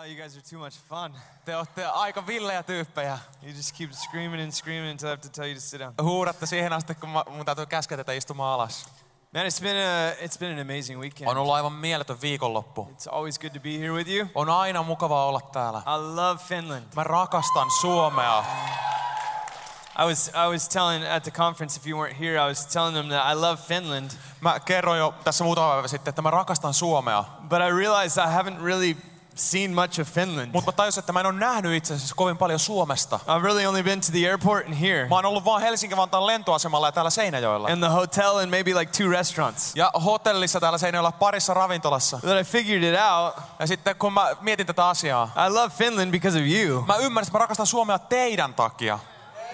Oh, you guys are too much fun. Te olette aika villejä tyyppejä. You just keep screaming and screaming until I have to tell you to sit down. Huudatte siihen asti, kun mä- mun täytyy käskeä tätä istumaan alas. Man, it's been a it's been an amazing weekend. On ollut aivan mieletön viikonloppu. It's always good to be here with you. On aina mukavaa olla täällä. I love Finland. Mä rakastan Suomea. I was I was telling at the conference if you weren't here, I was telling them that I love Finland, Mä kerroin jo tässä muutama päivä sitten, että mä rakastan Suomea. but I realized I haven't really seen much of Finland. Mutta mä tajusin, että mä en ole nähnyt itse asiassa kovin paljon Suomesta. I've really only been to the airport and here, Mä oon ollut vaan Helsinki-Vantaan lentoasemalla ja täällä Seinäjoella. and the hotel, and maybe like two restaurants. Ja hotellissa täällä Seinäjoella parissa ravintolassa. But I figured it out. Ja sitten kun mä mietin tätä asiaa, I love Finland because of you, mä ymmärsin, että mä rakastan Suomea teidän takia.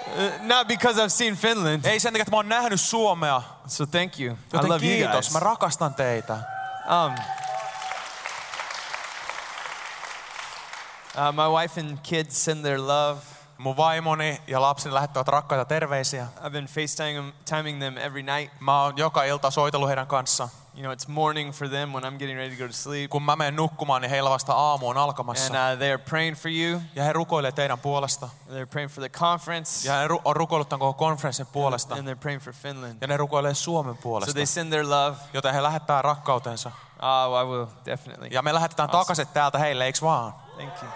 Uh, not because I've seen Finland. Ei sen takia, että mä oon nähnyt Suomea. So thank you. I Joten love you kiitos, guys. mä rakastan teitä. Um, uh, my wife and kids send their love. Mun vaimoni ja lapseni lähettävät rakkaita terveisiä. I've been FaceTiming timing them every night. Mä oon joka ilta soitellut heidän kanssa. You know, it's morning for them when I'm getting ready to go to sleep. Kun mä menen nukkumaan, niin heillä vasta aamu on alkamassa. And uh, they are praying for you. Ja he rukoilee teidän puolesta. They're praying for the conference. Ja he ru- on rukoillut tämän koko konferenssin puolesta. And they're praying for Finland. Ja ne rukoilee Suomen So puolesta. they send their love. Joten he lähettää rakkautensa. Oh, I will definitely. Ja me lähetetään Awesome. takaisin täältä heille, eiks vaan? Thank you.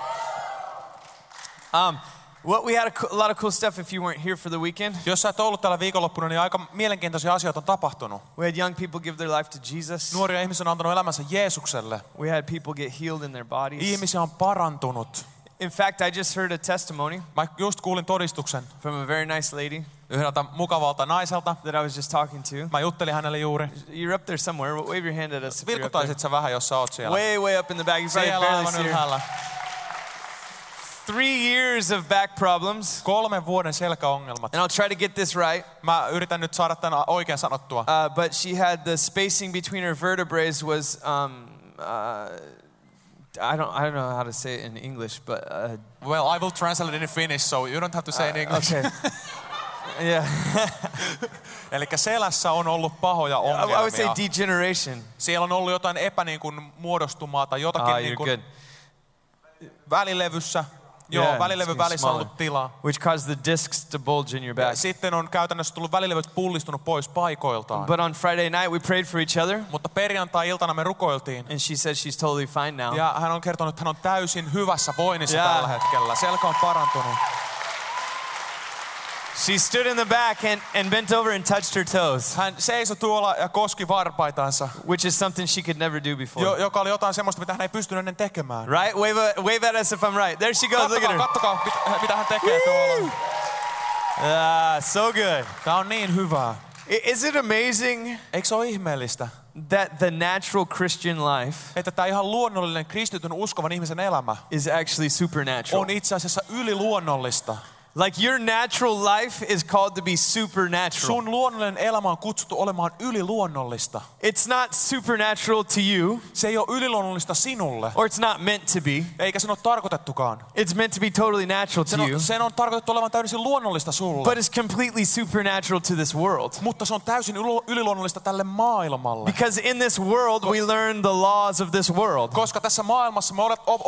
Um, well, we had a, co- a lot of cool stuff if you weren't here for the weekend. Jos sä et ollut täällä viikonloppuna, niin aika mielenkiintoisia asioita on tapahtunut. We had young people give their life to Jesus. Nuoria ihmisiä on antanut elämänsä Jeesukselle. We had people get healed in their bodies. Ihmisiä on parantunut. In fact, I just heard a testimony Mä just kuulin todistuksen from a very nice lady yhdeltä mukavalta naiselta. that I was just talking to. Mä juttelin hänelle juuri. You're up there somewhere. Wave your hand at us. If you're up there. Vilkutaisit sä vähän, jos sä oot siellä? Way, way up in the back. You probably Siellä barely aivan see her. ylhäällä. Three years of back problems. Kolmen vuoden selkäongelmat. And I'll try to get this right. Mä yritän nyt saada tämän oikein sanottua. Uh, but she had the spacing between her vertebrae was um, uh, I don't I don't know how to say it in English, but uh, Well, I will translate it in Finnish, so you don't have to say in English. okay. yeah, Eli selässä on ollut pahoja I, I would say ongelmia. degeneration. Siellä on ollut jotain epä niin kuin, muodostumaa tai jotakin Ah, niin kuin, good. välilevyssä. Joo, Yeah, välilevyn välissä on ollut tilaa. Which caused the discs to bulge in your Ja back. sitten on käytännössä tullut välilevyt pullistunut pois paikoiltaan. But on Friday night, we prayed for each other, Mutta perjantai-iltana me rukoiltiin. and she said she's totally fine now. Ja hän on kertonut, että hän on täysin hyvässä voinnissa Yeah. tällä hetkellä. Selkä on parantunut. She stood in the back and, and bent over and touched her toes, Hän seisoi tuolla ja koski varpaitansa, which is something she could never do before. jo, joka oli jotain semmoista, mitä hän ei pystynyt ennen tekemään. Right? Wave, wave at us if I'm right. There she goes. Look at Kattokaa, her. kattokaa, mit- mitä hän tekee tuolla. Ah, so good. Tämä on niin hyvää. Is it amazing Eikö se ole ihmeellistä, that the natural Christian life että tämä ihan luonnollinen kristityn uskovan ihmisen elämä is actually supernatural? on itse asiassa yliluonnollista. Like your natural life is called to be supernatural. Sun luonnollinen elämä on kutsuttu olemaan yliluonnollista. It's not supernatural to you, Se ei ole yliluonnollista sinulle, or it's not meant to be. eikä sen ole tarkoitettukaan. It's meant to be totally natural to Sen you, on, sen on tarkoitettu olevan täysin luonnollista sulle. but it's completely supernatural to this world. Mutta se on täysin yliluonnollista tälle maailmalle. Because in this world, we learn the laws of this world. Koska tässä maailmassa me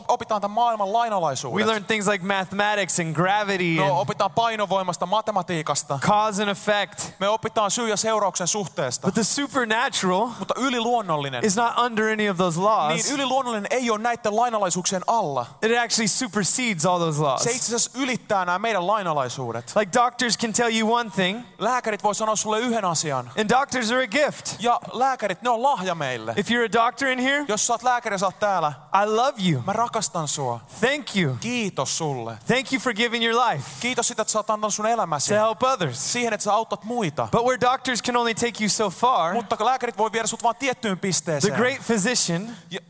opitaan tämän maailman We lainalaisuudet. learn things like mathematics and gravity Me opitaan painovoimasta, matematiikasta. cause and effect. Me opitaan syy- ja seurauksen suhteesta. But the supernatural Mutta yliluonnollinen, is not under any of those laws. niin yliluonnollinen ei ole näiden lainalaisuuksien alla. It actually supersedes all those laws. Se itse asiassa ylittää nämä meidän lainalaisuudet. Like doctors can tell you one thing, Lääkärit voi sanoa sulle yhden asian. and doctors are a gift. Ja lääkärit, ne on lahja meille. If you're a doctor in here, Jos sä oot lääkäri sä oot täällä, I love you. mä rakastan sua. Thank you. Kiitos sulle. Thank you for giving your life Kiitos sitä, että sä oot antanut sun elämäsi to help others. siihen, että sä autat muita. But where doctors can only take you so far, Mutta lääkärit voi viedä sut vaan tiettyyn the pisteeseen. great physician Ja,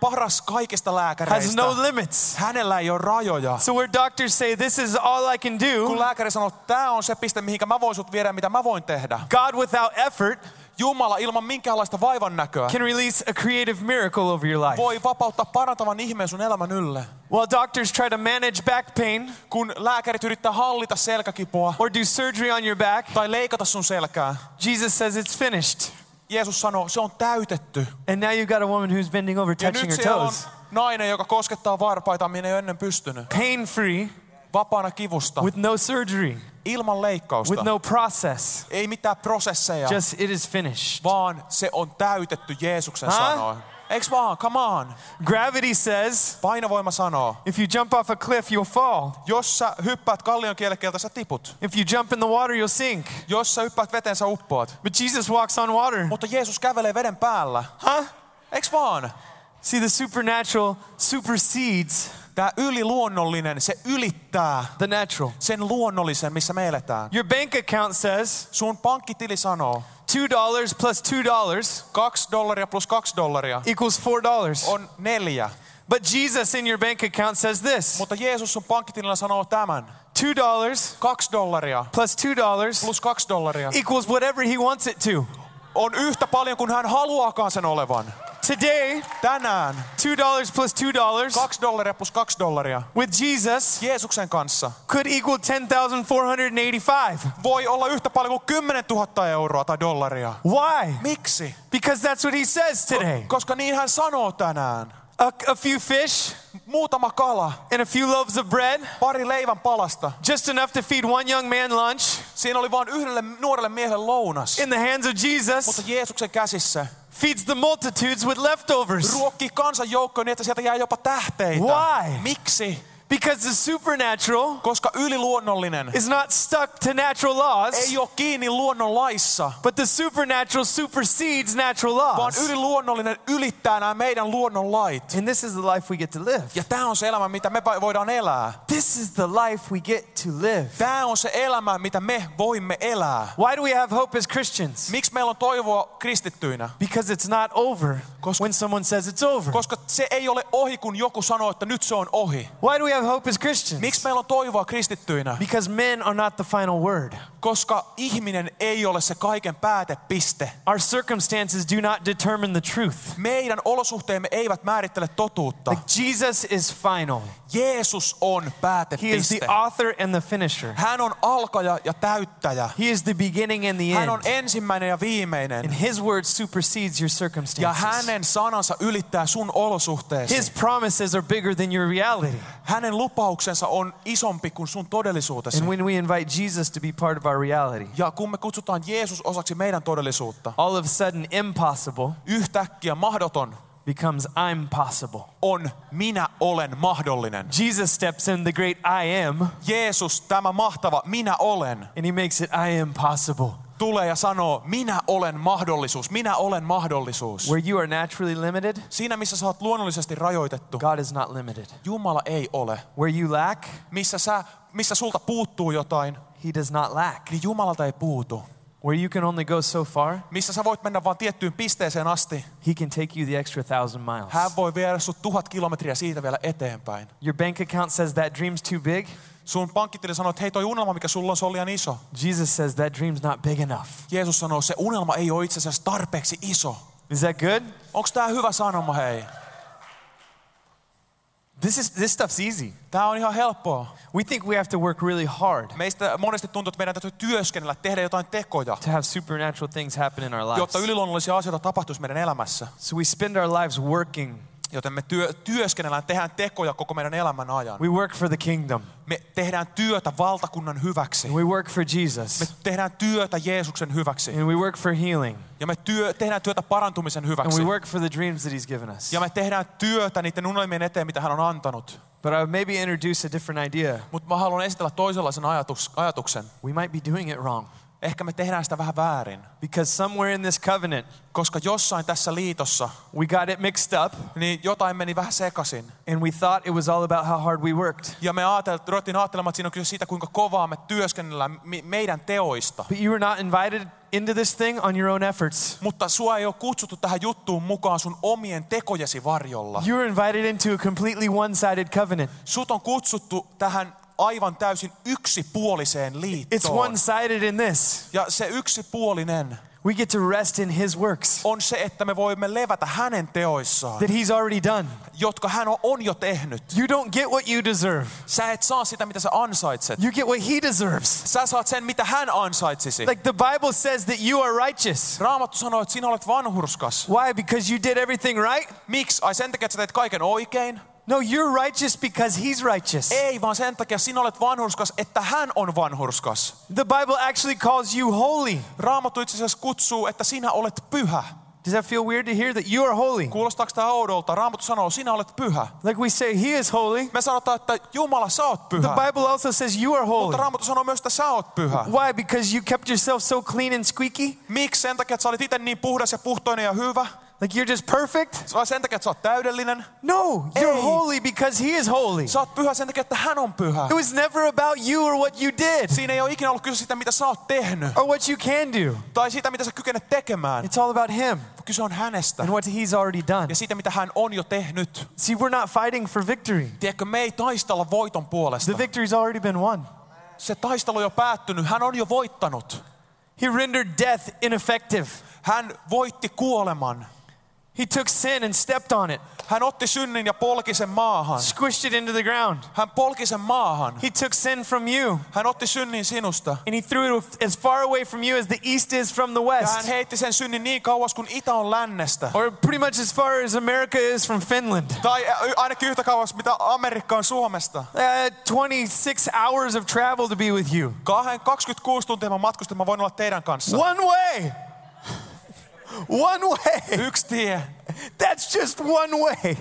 paras kaikista has lääkäreistä. no limits. Hänellä ei ole rajoja. So where doctors say this is all I can Kun do, lääkäri sanoo, tämä on se piste, mihinkä mä voin sut viedä, mitä mä voin tehdä. God without effort Jumala ilman minkäänlaista vaivan näköä can release a creative miracle over your life. voi vapauttaa parantavan ihmeen sun elämän ylle. While doctors try to manage back pain Kun lääkärit yrittää hallita selkäkipua or do surgery on your back, tai leikata sun selkää, Jesus says it's finished. Jeesus sanoo, se on täytetty. And now you've got a woman who's bending over, touching her toes. Nainen, joka koskettaa varpaita, minä ei ole ennen pystynyt. pain free, Vapaana kivusta, with no surgery, ilman leikkausta. with no process. Ei mitään prosesseja, Just it is finished. vaan se on täytetty Jeesuksen Huh? sanoin. Eiks vaan? Come on. Gravity says Painovoima sanoo, if you jump off a cliff, you'll fall. jos sä hyppäät kallion kielekkeeltä, sä tiput. If you jump in the water, you'll sink. Jos sä hyppäät veteen, sä uppoat. But Jesus walks on water. Mutta Jeesus kävelee veden päällä. Huh? Eiks vaan? See, the supernatural supersedes Tämä yliluonnollinen, se ylittää the natural. sen luonnollisen, missä me eletään. Your bank account says Sun pankkitili sanoo, $2 plus $2 kaksi dollaria plus kaksi dollaria equals $4. on neljä. But Jesus in your bank account says this Mutta Jeesus sun pankkitilillä sanoo tämän. $2 Kaksi dollaria plus $2 plus kaksi dollaria equals whatever he wants it to. on yhtä paljon kuin hän haluaakaan sen olevan. Today, Tänään $2 plus $2 kaksi dollaria plus kaksi dollaria with Jesus Jeesuksen kanssa could equal 10,485. voi olla yhtä paljon kuin 10 000 euroa tai dollaria. Why? Miksi? Because that's what he says today. Koska niin hän sanoo tänään. A, a few fish Muutama kala, and a few loaves of bread, pari leivän palasta. just enough to feed one young man lunch Siinä oli vain yhdelle nuorelle miehelle lounas. in the hands of Mutta Jesus, Jeesuksen käsissä feeds the multitudes with leftovers. ruokkii kansanjoukkoja niin, että sieltä jää jopa tähteitä. Why? Miksi? Because the supernatural Koska yliluonnollinen is not stuck to natural laws, ei ole kiinni luonnon laissa, but the supernatural supersedes natural vaan laws. yliluonnollinen ylittää nämä meidän luonnon lait. And this is the life we get to live. Ja tämä on se elämä, mitä me voidaan elää. This is the life we get to live. Tämä on se elämä, mitä me voimme elää. Why do we have hope as Christians? Miksi meillä on toivoa kristittyinä? Because it's not over Koska- when someone says it's over. Koska se ei ole ohi, kun joku sanoo, että nyt se on ohi. Why do we have hope as Christians? Miksi meillä on toivoa kristittyinä? Because men are not the final word. Koska ihminen ei ole se kaiken päätepiste. Our circumstances do not determine the truth. Meidän olosuhteemme eivät määrittele totuutta. Like Jesus is final. Jeesus on He is the päätepiste. author and the finisher. Hän on alkaja ja täyttäjä. He is the beginning and the Hän on end. ensimmäinen ja viimeinen. And his word supersedes your Ja circumstances. hänen sanansa ylittää sun olosuhteesi. His promises are bigger than your reality. Hänen lupauksensa on isompi kuin sun todellisuutesi. And when we invite Jesus to be part of our reality, Ja kun me kutsutaan Jeesus osaksi meidän todellisuutta, all of a sudden impossible yhtäkkiä mahdoton becomes I'm possible. on minä olen mahdollinen. Jesus steps in the great I am Jeesus, tämä mahtava minä olen, and he makes it I am possible. tulee ja sanoo, minä olen mahdollisuus, minä olen mahdollisuus. Where you are naturally limited, Siinä, missä sä oot luonnollisesti rajoitettu, God is not limited. Jumala ei ole. Where you lack, Missä, sä, missä sulta puuttuu jotain, he does not lack. niin Jumalalta ei puutu. Where you can only go so far, Missä sä voit mennä vain tiettyyn pisteeseen asti, he can take you the extra thousand miles. hän voi viedä sut tuhat kilometriä siitä vielä eteenpäin. Your bank account says that dream's too big. Sun pankkitili sanoo, että hei toi unelma, mikä sulla on, se on liian iso. Jesus says that dream's not big enough. Jeesus sanoo, se unelma ei ole itse asiassa tarpeeksi iso. Is that good? Onko tää hyvä sanoma, hei? This is this stuff's easy. Tää on ihan helppoa. We think we have to work really hard Meistä monesti tuntuu, että meidän täytyy työskennellä, tehdä jotain tekoja, to have supernatural things happen in our jotta lives. yliluonnollisia asioita tapahtuisi meidän elämässä. So we spend our lives working. Joten me työ, työskennellään, tehdään tekoja koko meidän elämän ajan. We work for the kingdom. Me tehdään työtä valtakunnan hyväksi. And we work for Me Jesus. tehdään työtä Jeesuksen hyväksi. And we work for healing. Ja me työ, tehdään työtä parantumisen And hyväksi. we work for the dreams that he's given us. Ja me tehdään työtä niiden unelmien eteen, mitä hän on antanut. But I would maybe introduce a different idea. Mutta mä haluan esitellä toisenlaisen ajatus, ajatuksen. We might be doing it wrong. Ehkä me tehdään sitä vähän väärin. Because somewhere in this covenant, Koska jossain tässä liitossa, we got it mixed up niin jotain meni vähän sekaisin. and we thought it was all about how hard we worked. Ja me ajattel, ruvettiin ajattelemaan, että siinä on kyse siitä, kuinka kovaa me työskennellään meidän teoista. But you were not invited into this thing on your own efforts. Mutta sua ei ole kutsuttu tähän juttuun mukaan sun omien tekojesi varjolla. You were invited into a completely one sided covenant. Sut on kutsuttu tähän aivan täysin yksipuoliseen It's liittoon. one sided in this. Ja se yksipuolinen, we get to rest in his works on se, että me voimme levätä hänen teoissaan, that he's already done. jotka hän on, on jo tehnyt. You don't get what you deserve. Sä et saa sitä, mitä sä ansaitset. You get what he deserves. Sä saat sen, mitä hän ansaitsisi. Like the Bible says that you are righteous. Raamattu sanoo, että sinä olet vanhurskas. Why? Because you did everything right? Miksi? Ai sen takia, että sä teet kaiken oikein? No, you're righteous because he's righteous. Ei, vaan sen takia sinä olet vanhurskas, että hän on vanhurskas. The Bible actually calls you holy. Raamattu itse asiassa kutsuu, että sinä olet pyhä. Does that feel weird to hear that you are holy? Kuulostaako tämä oudolta? Raamattu sanoo, sinä olet pyhä. Like we say, he is holy. Me sanotaan, että Jumala, sä oot The pyhä. Bible also says you are holy. Mutta Raamattu sanoo myös, että sä oot pyhä. Why? Because you kept yourself so clean and squeaky? Miksi? Sen takia, että sä olit itse niin puhdas ja puhtoinen ja hyvä? Like you're just perfect? Vai sen takia, että sä oot täydellinen? No, you're Ei. holy because he is holy. Sä oot pyhä sen takia, että hän on pyhä. It was never about you or what you did Siinä ei ole ikinä ollut kyse siitä, mitä sä oot tehnyt. or what you can do. Tai siitä, mitä sä kykenet tekemään. It's all about him Kyse on hänestä. and what he's already done. Ja siitä, mitä hän on jo tehnyt. See, we're not fighting for victory. Tiedätkö, me ei taistella voiton puolesta. The victory's already been won. Se taistelu on jo päättynyt. Hän on jo voittanut. He rendered death ineffective. Hän voitti kuoleman. He took sin and stepped on it, Hän otti synnin ja polki sen maahan. squished it into the ground. Hän polki sen maahan. He took sin from you Hän otti synnin sinusta. and he threw it as far away from you as the east is from the Ja hän west, heitti sen synnin niin kauas kuin itä on lännestä. or pretty much as far as America is from Finland. Tai ainakin yhtä kauas, mitä Amerikka on Suomesta. Uh, 26 hours of travel to be with you. Kahden 26 tuntia mä matkustin, mä voin olla teidän kanssa. One way. One way. Yksi tie. That's just one way.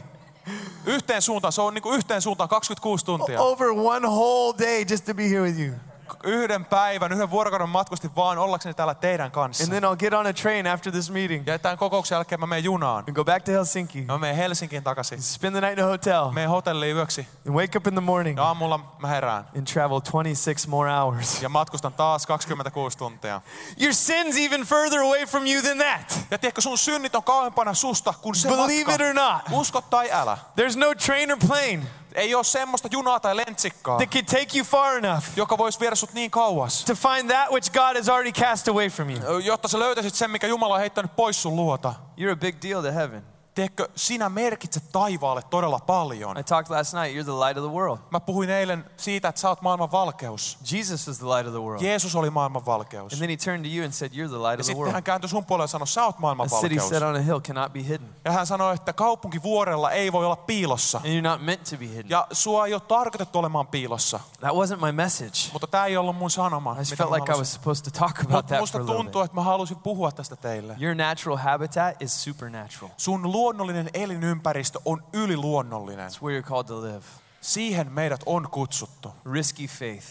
Yhteen suuntaan. Se on niin kuin yhteen suuntaan 26 tuntia. Over one whole day just to be here with you. Yhden päivän, yhden vuorokauden matkustin vaan ollakseni täällä teidän kanssa. And then I'll get on a train after this meeting Ja tämän kokouksen jälkeen mä menen junaan. and go back to Helsinki. Mä menen Helsinkiin takaisin. Spend the night in a hotel Menen hotelliin yöksi. and wake up in the morning Ja aamulla mä herään. and travel 26 more hours. Ja matkustan taas 26 tuntia. Your sin's even further away from you than that. Ja tiedätkö, sun synnit on kauempana susta kuin se Believe matka. it or not. Usko tai älä. There's no train or plane Ei ole semmoista junaa tai lentsikkaa, that can take you far enough joka voisi viedä sut niin kauas, to find that which God has already cast away from you. jotta sä löytäisit sen, mikä Jumala on heittänyt pois sun luota. You're a big deal to heaven. Tiedätkö, sinä merkitset taivaalle todella paljon. I talked last night, you're the light of the world. Mä puhuin eilen siitä, että sä oot maailman valkeus. Jesus was the light of the world. Jeesus oli maailman valkeus. And then he turned to you and said, You're the light Ja of the sitten world. hän kääntyi sun puolelle ja sanoi, sä oot maailman A city valkeus. set on a hill cannot be hidden. Ja hän sanoi, että kaupunki vuorella ei voi olla piilossa. And you're not meant to be hidden. Ja sua ei ole tarkoitettu olemaan piilossa. That wasn't my message. Mutta tämä ei ollut mun sanoma. I just felt like I was supposed to talk about Mut that musta for a little tuntuu, bit. että mä halusin puhua tästä teille. Your natural habitat is supernatural. Sun luonnollinen elinympäristö on yliluonnollinen. It's where you're called to live. Siihen meidät on kutsuttu. Risky faith.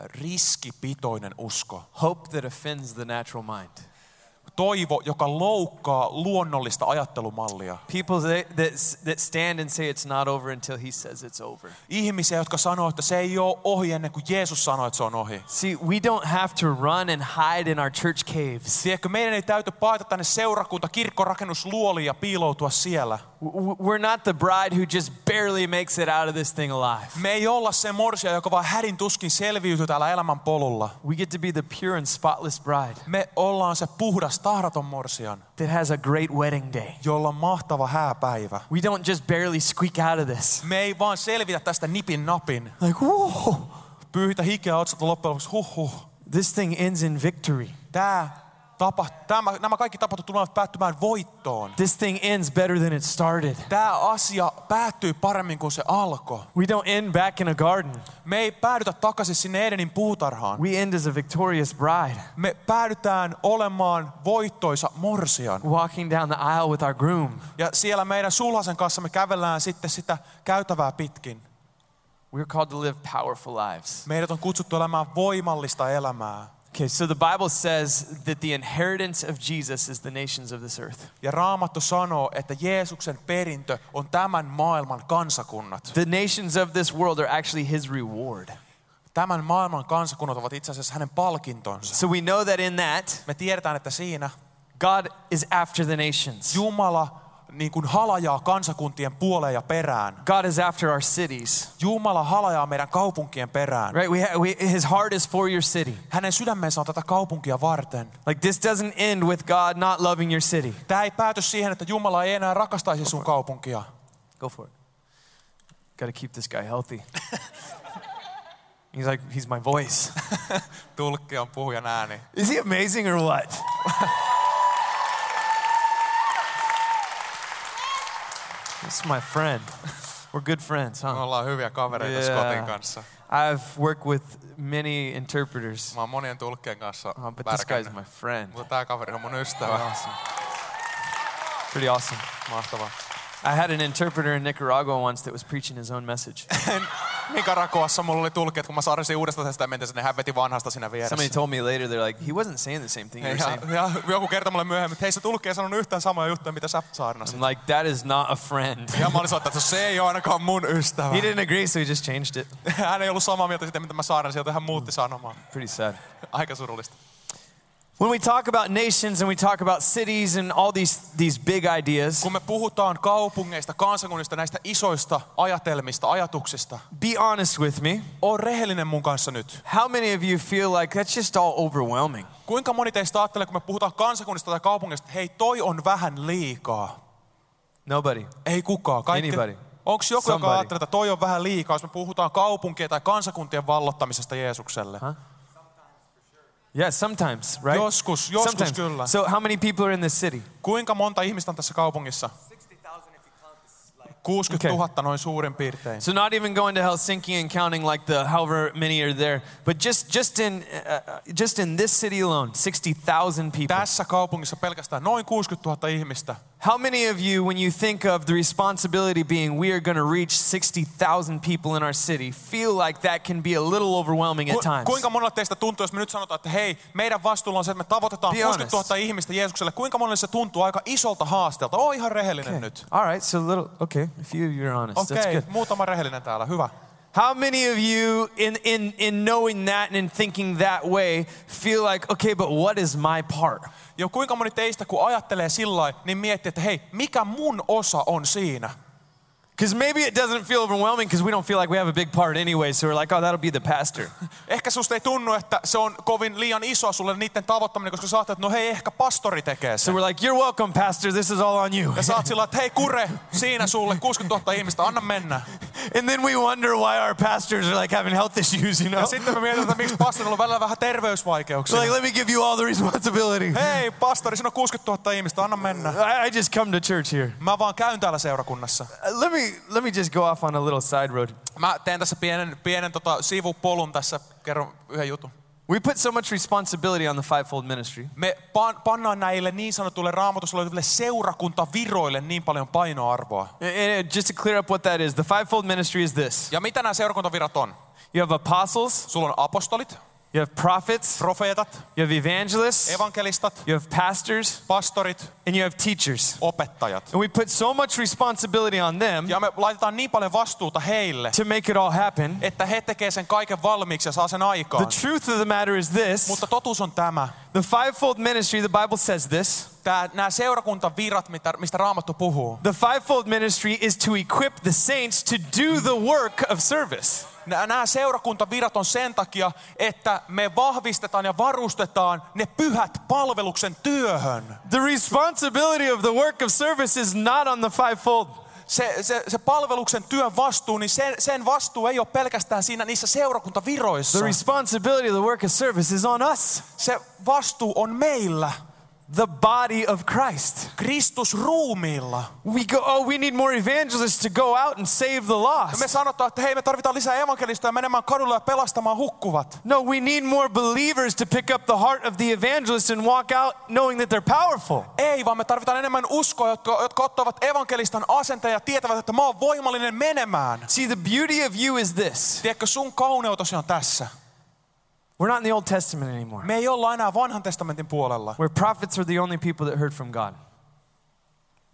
Riskipitoinen usko. Hope that offends the natural mind. Toivo, joka loukkaa luonnollista ajattelumallia. People that, that, that stand and say it's not over until he says it's over. Ihmisiä, jotka sanoo, että se ei ole ohi ennen kuin Jeesus sanoi, että se on ohi. See, we don't have to run and hide in our church caves. Tiedätkö, meidän ei täyty paeta tänne seurakunta, kirkkorakennusluoliin ja piiloutua siellä. We're not the bride who just barely makes it out of this thing alive. Me ei olla se morsia, joka vaan hädin tuskin selviytyy täällä elämän polulla. We get to be the pure and spotless bride Me ollaan se puhdas, tahraton morsian, that has a great wedding day. jolla on mahtava hääpäivä. We don't just barely squeak out of this. Me ei vaan selvitä tästä nipin napin. Like, whoa, Pyyhitä hikeä otsasta loppujen lopuksi, huh huh. this thing ends in victory. Tää tapa, tämä, nämä kaikki tapahtumat tulevat päättymään voittoon. This thing ends better than it started. Tämä asia päättyy paremmin kuin se alkoi. We don't end back in a garden. Me ei päädytä takaisin sinne Edenin puutarhaan. We end as a victorious bride, Me päädytään olemaan voittoisa morsian. walking down the aisle with our groom. Ja siellä meidän sulhasen kanssa me kävellään sitten sitä käytävää pitkin. We're called to live powerful lives. Meidät on kutsuttu elämään voimallista elämää. Okay, so the Bible says that the inheritance of Jesus is the nations of this earth. Ja Raamattu sanoo, että Jeesuksen perintö on tämän maailman kansakunnat. The nations of this world are actually his reward. Tämän maailman kansakunnat ovat itse asiassa hänen palkintonsa. So we know that in that, Me tiedetään, että siinä God is after the nations. Jumala niin kuin halajaa kansakuntien puoleen ja perään. God is after our cities. Jumala halajaa meidän kaupunkien perään. Right? We, ha- we, his heart is for your city. Hänen sydämensä on tätä kaupunkia varten. Like this doesn't end with God not loving your city. Tämä ei pääty siihen, että Jumala ei enää rakastaisi sun kaupunkia. Go for it. Got to keep this guy healthy. he's like, he's my voice. Tulkki on puhujan ääni. Is he amazing or what? this is my friend. We're good friends, Me huh? ollaan hyviä kavereita Yeah. Scottin kanssa. I've worked with many interpreters, Mä oon monien tulkkien kanssa uh, but this guy's värkännyt. my friend. Mutta tää kaveri on mun Pretty ystävä. awesome. Pretty awesome. Mahtavaa. I had an interpreter in Nicaragua once that was preaching his own message. Nicaraguassa mulla oli tulkki, että kun mä saarisin uudesta testamentista, niin hän veti vanhasta siinä vieressä. Somebody told me later, they're like, he wasn't saying the same thing you were saying. Ja, ja joku kertoi mulle myöhemmin, että hei se tulkki ei sanonut yhtään samaa juttua, mitä sä saarnasit. I'm like, that is not a friend. Ja mä olin sanonut, että se ei ole ainakaan mun ystävä. He didn't agree, so he just changed it. Hän ei ollut samaa mieltä siitä, mitä mä saarnasin, joten hän muutti sanomaa. Pretty sad. Aika surullista. When we talk about nations and we talk about cities and all these, these big ideas, Kun me puhutaan kaupungeista, kansakunnista, näistä isoista ajatelmista, ajatuksista, be honest with me. on rehellinen mun kanssa nyt. How many of you feel like that's just all overwhelming? Kuinka moni teistä ajattelee, kun me puhutaan kansakunnista tai kaupungeista, että hei, toi on vähän liikaa? Nobody. Ei kukaan. Kaikki. Anybody. Onko joku, Somebody. joka ajattelee, että toi on vähän liikaa, jos me puhutaan kaupunkien tai kansakuntien vallottamisesta Jeesukselle? Huh? Yeah, sometimes, right? Joskus, joskus sometimes. kyllä. So, how many people are in this city? Kuinka monta ihmistä on tässä kaupungissa? 60 000 noin suurin piirtein. So, not even going to Helsinki and counting like the however many are there, but just just in uh, uh, just in this city alone, sixty thousand people. Tässä kaupungissa pelkästään noin 60 000 ihmistä. How many of you, when you think of the responsibility being we are going to reach 60,000 people in our city, feel like that can be a little overwhelming at times? kuinka monella teistä tuntuu, jos me nyt sanotaan, että hei, meidän vastuulla on se, että me tavoitetaan Be 60 000 honest. ihmistä Jeesukselle. Kuinka monelle se tuntuu aika isolta haasteelta? Oo ihan rehellinen Okay. nyt. All right, so a little, okay, a few of you are honest. Okei, That's okay, good. muutama rehellinen täällä. Hyvä. How many of you, in, in, in knowing that and in thinking that way, feel like, okay, but what is my part? Ja kuinka moni teistä, kun ajattelee sillä niin miettii, että hei, mikä mun osa on siinä? Because maybe it doesn't feel overwhelming because we don't feel like we have a big part anyway, so we're like, oh, that'll be the pastor. Ehkä susta ei tunnu, että se on kovin liian iso sulle niiden tavoittaminen, koska sä ajattelet, että no hei, ehkä pastori tekee So we're like, you're welcome, pastor, this is all on you. Ja sä oot sillä, että hei kure, siinä sulle 60 000 ihmistä, anna mennä. And then we wonder why our pastors are like having health issues, you know? Ja sitten me mietitään, että miksi pastorilla on välillä vähän So terveysvaikeuksia. like, let me give you all the responsibility. Hei, pastori, siinä on 60 000 ihmistä, anna mennä. I, I just come to church here. Mä vaan käyn täällä seurakunnassa. Uh, let me let me just go off on a little side road. Mä teen tässä pienen, pienen tota, sivupolun tässä, kerron yhden jutun. We put so much responsibility on the fivefold ministry. Me pan, pannaan näille niin sanotuille raamatussa oleville seurakuntaviroille niin paljon painoarvoa. And just to clear up what that is, the fivefold ministry is this: Ja mitä nämä seurakuntavirat on? you have apostles, Sulla on apostolit, you have prophets, profeetat, you have evangelists, evankelistat, you have pastors, pastorit, and you have teachers. opettajat. And we put so much responsibility on them Ja me laitetaan niin paljon vastuuta heille, to make it all happen. että he tekee sen kaiken valmiiksi ja saa sen The aikaan. truth of the matter is this: Mutta totuus on tämä. the fivefold ministry. The Bible says this. Tää, nämä seurakuntavirat, mitä, mistä Raamattu puhuu, The fivefold ministry is to equip the saints to do the work of service. Nä- Nämä seurakuntavirat on sen takia, että me vahvistetaan ja varustetaan ne pyhät palveluksen työhön. The responsibility of the work of service is not on the fivefold. Se, se, se palveluksen työn vastuu, niin sen, sen vastuu ei ole pelkästään siinä niissä seurakuntaviroissa. The responsibility of the work of service is on us, Se vastuu on meillä, the body of Christ. Kristus ruumiilla. We go, oh, we need more evangelists to go out and save the lost. me sanotaan, että hei, me tarvitaan lisää evankelistoja menemään kadulle ja pelastamaan hukkuvat. No, we need more believers to pick up the heart of the evangelist and walk out knowing that they're powerful. Ei, vaan me tarvitaan enemmän uskoa, jotka, jotka ottavat evankelistan asenteen ja tietävät, että mä oon voimallinen menemään. See, the beauty of you is this Tiedätkö, sun kauneutesi on tässä. We're not in the Old Testament anymore, Me ei olla enää vanhan testamentin puolella. where prophets were the only people that heard from God.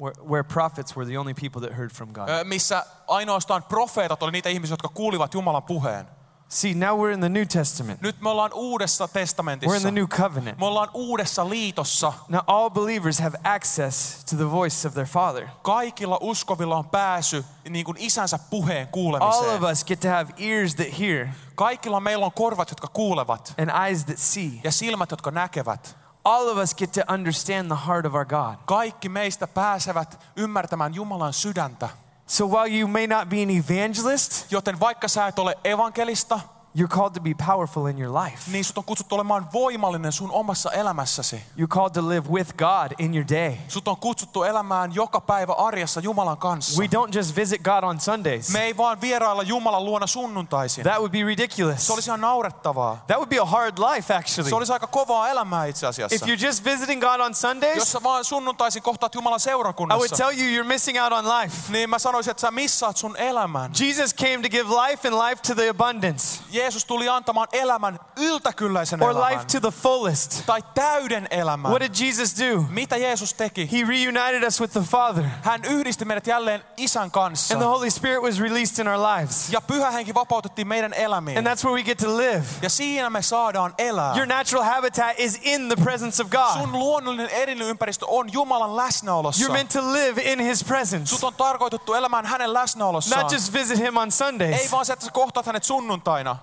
Where, where prophets were the only people that heard from God. Missä ainoastaan profeetat oli niitä ihmisiä, jotka kuulivat Jumalan puheen. See, now we're in the New Testament. Nyt me ollaan uudessa We're in testamentissa. the new covenant. Me ollaan uudessa liitossa. Now, all believers have access to the voice of their Father. Kaikilla uskovilla on pääsy niin kuin isänsä puheen All kuulemiseen. of us get to have ears that hear Kaikilla meillä on korvat, jotka kuulevat and eyes that see. ja silmät, jotka näkevät. All of us get to understand the heart of our God. Kaikki meistä pääsevät ymmärtämään Jumalan sydäntä. So while you may not be an evangelist, Joten vaikka sä et ole evankelista, you're called to be powerful in your life. niin sut on kutsuttu olemaan voimallinen sun omassa elämässäsi. You're called to live with God in your day. Sut on kutsuttu elämään joka päivä arjessa Jumalan kanssa. We don't just visit God on Sundays. Me ei vaan vierailla Jumalan luona sunnuntaisin. That would be ridiculous. Se olisi ihan naurettavaa. That would be a hard life, actually. Se olisi aika kovaa elämää itse asiassa. If you're just visiting God on Jos Sundays, sä vaan sunnuntaisin kohtaat Jumalan I would seurakunnassa, tell you you're missing out on life. niin mä sanoisin, että sä missaat sun elämän. Jesus came to give life and life to the abundance, Jeesus tuli antamaan elämän yltäkylläisen or life elämän. to the fullest. Tai täyden elämän. What did Jesus do? Mitä Jeesus teki? He reunited us with the Father, Hän yhdisti meidät jälleen isän kanssa. and the Holy Spirit was released in our lives. Ja pyhä henki vapautettiin meidän elämiin. And that's where we get to live. Ja siinä me saadaan elää. Your natural habitat is in the presence of God. Sun luonnollinen elinympäristö on Jumalan läsnäolossa. You're meant to live in His presence, Sut on tarkoitettu elämään hänen läsnäolossaan. not just visit Him on Ei Sundays. vaan se, että sä kohtaat hänet sunnuntaina,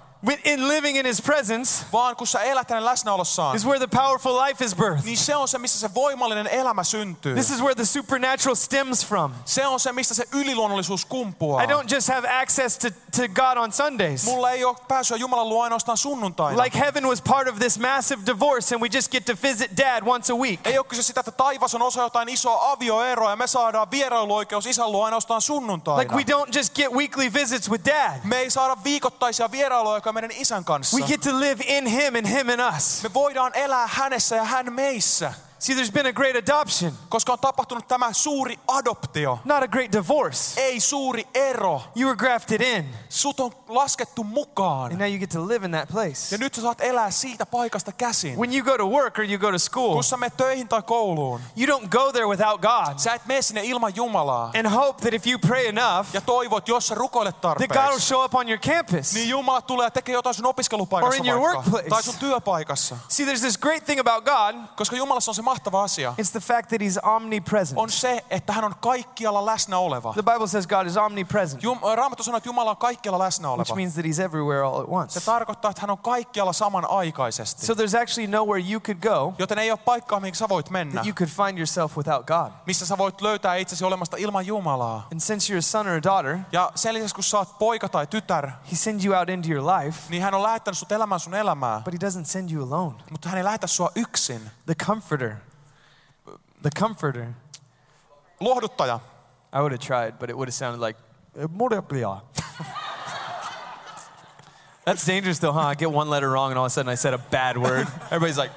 In living in His presence vaan kun sä elät hänen läsnäolossaan, is where the powerful life is birthed. niin se on se, missä se voimallinen elämä syntyy. This is where the supernatural stems from. Se on se, mistä se yliluonnollisuus kumpuaa. I don't just have access to, to God on Sundays. Mulla ei ole pääsyä Jumalan luo ainoastaan sunnuntaina. Like heaven was part of this massive divorce, and we just get to visit dad once a week. Ei ole kyse sitä, että taivas on osa jotain isoa avioeroa ja me saadaan vierailuoikeus isän luo ainoastaan sunnuntaina. Like we don't just get weekly visits with dad. Me ei saada viikoittaisia vierailuaikoja meidän isän kanssa. We get to live in him and him in us. Me voidaan elää hänessä ja hän meissä, See, there's been a great adoption, koska on tapahtunut tämä suuri adoptio. not a great divorce. Ei suuri ero. You were grafted in, Sut on laskettu mukaan. and now you get to live in that place. Ja nyt sä saat elää siitä paikasta käsin. When you go to work or you go to school, Kun sä menet töihin tai kouluun, you don't go there without God sä et mene sinne ilman Jumalaa. and hope that if you pray enough, Ja toivot, jos sä rukoilet that God will tarpeeksi, show up on your campus. niin Jumala tulee tekee jotain sun opiskelupaikassa Or in your workplace. tai sun työpaikassa. See, there's this great thing about God. Koska Jumalassa on se mahtava asia. It's the fact that He's omnipresent. On se, että hän on kaikkialla läsnä oleva. The Bible says God is omnipresent, Jum, Raamattu sanoo, että Jumala on kaikkialla läsnä which oleva. means that He's everywhere all at Se once. tarkoittaa, että hän on kaikkialla samanaikaisesti. So there's actually nowhere you could go Joten ei ole paikkaa, mihin sä voit mennä. that you could find yourself without God. Missä sä voit löytää itsesi olemasta ilman Jumalaa. And since you're a son or a daughter, Ja sen lisäksi, kun sä oot poika tai tytär, He sends you out into your life, niin hän on lähettänyt sut elämään sun elämää. but He doesn't send you alone. Mutta hän ei lähetä sua yksin. The Comforter. The Comforter. Lohduttaja. I would have tried, but it would have sounded like Moreblia. That's dangerous though, huh? I get one letter wrong and all of a sudden I said a bad word. Everybody's like,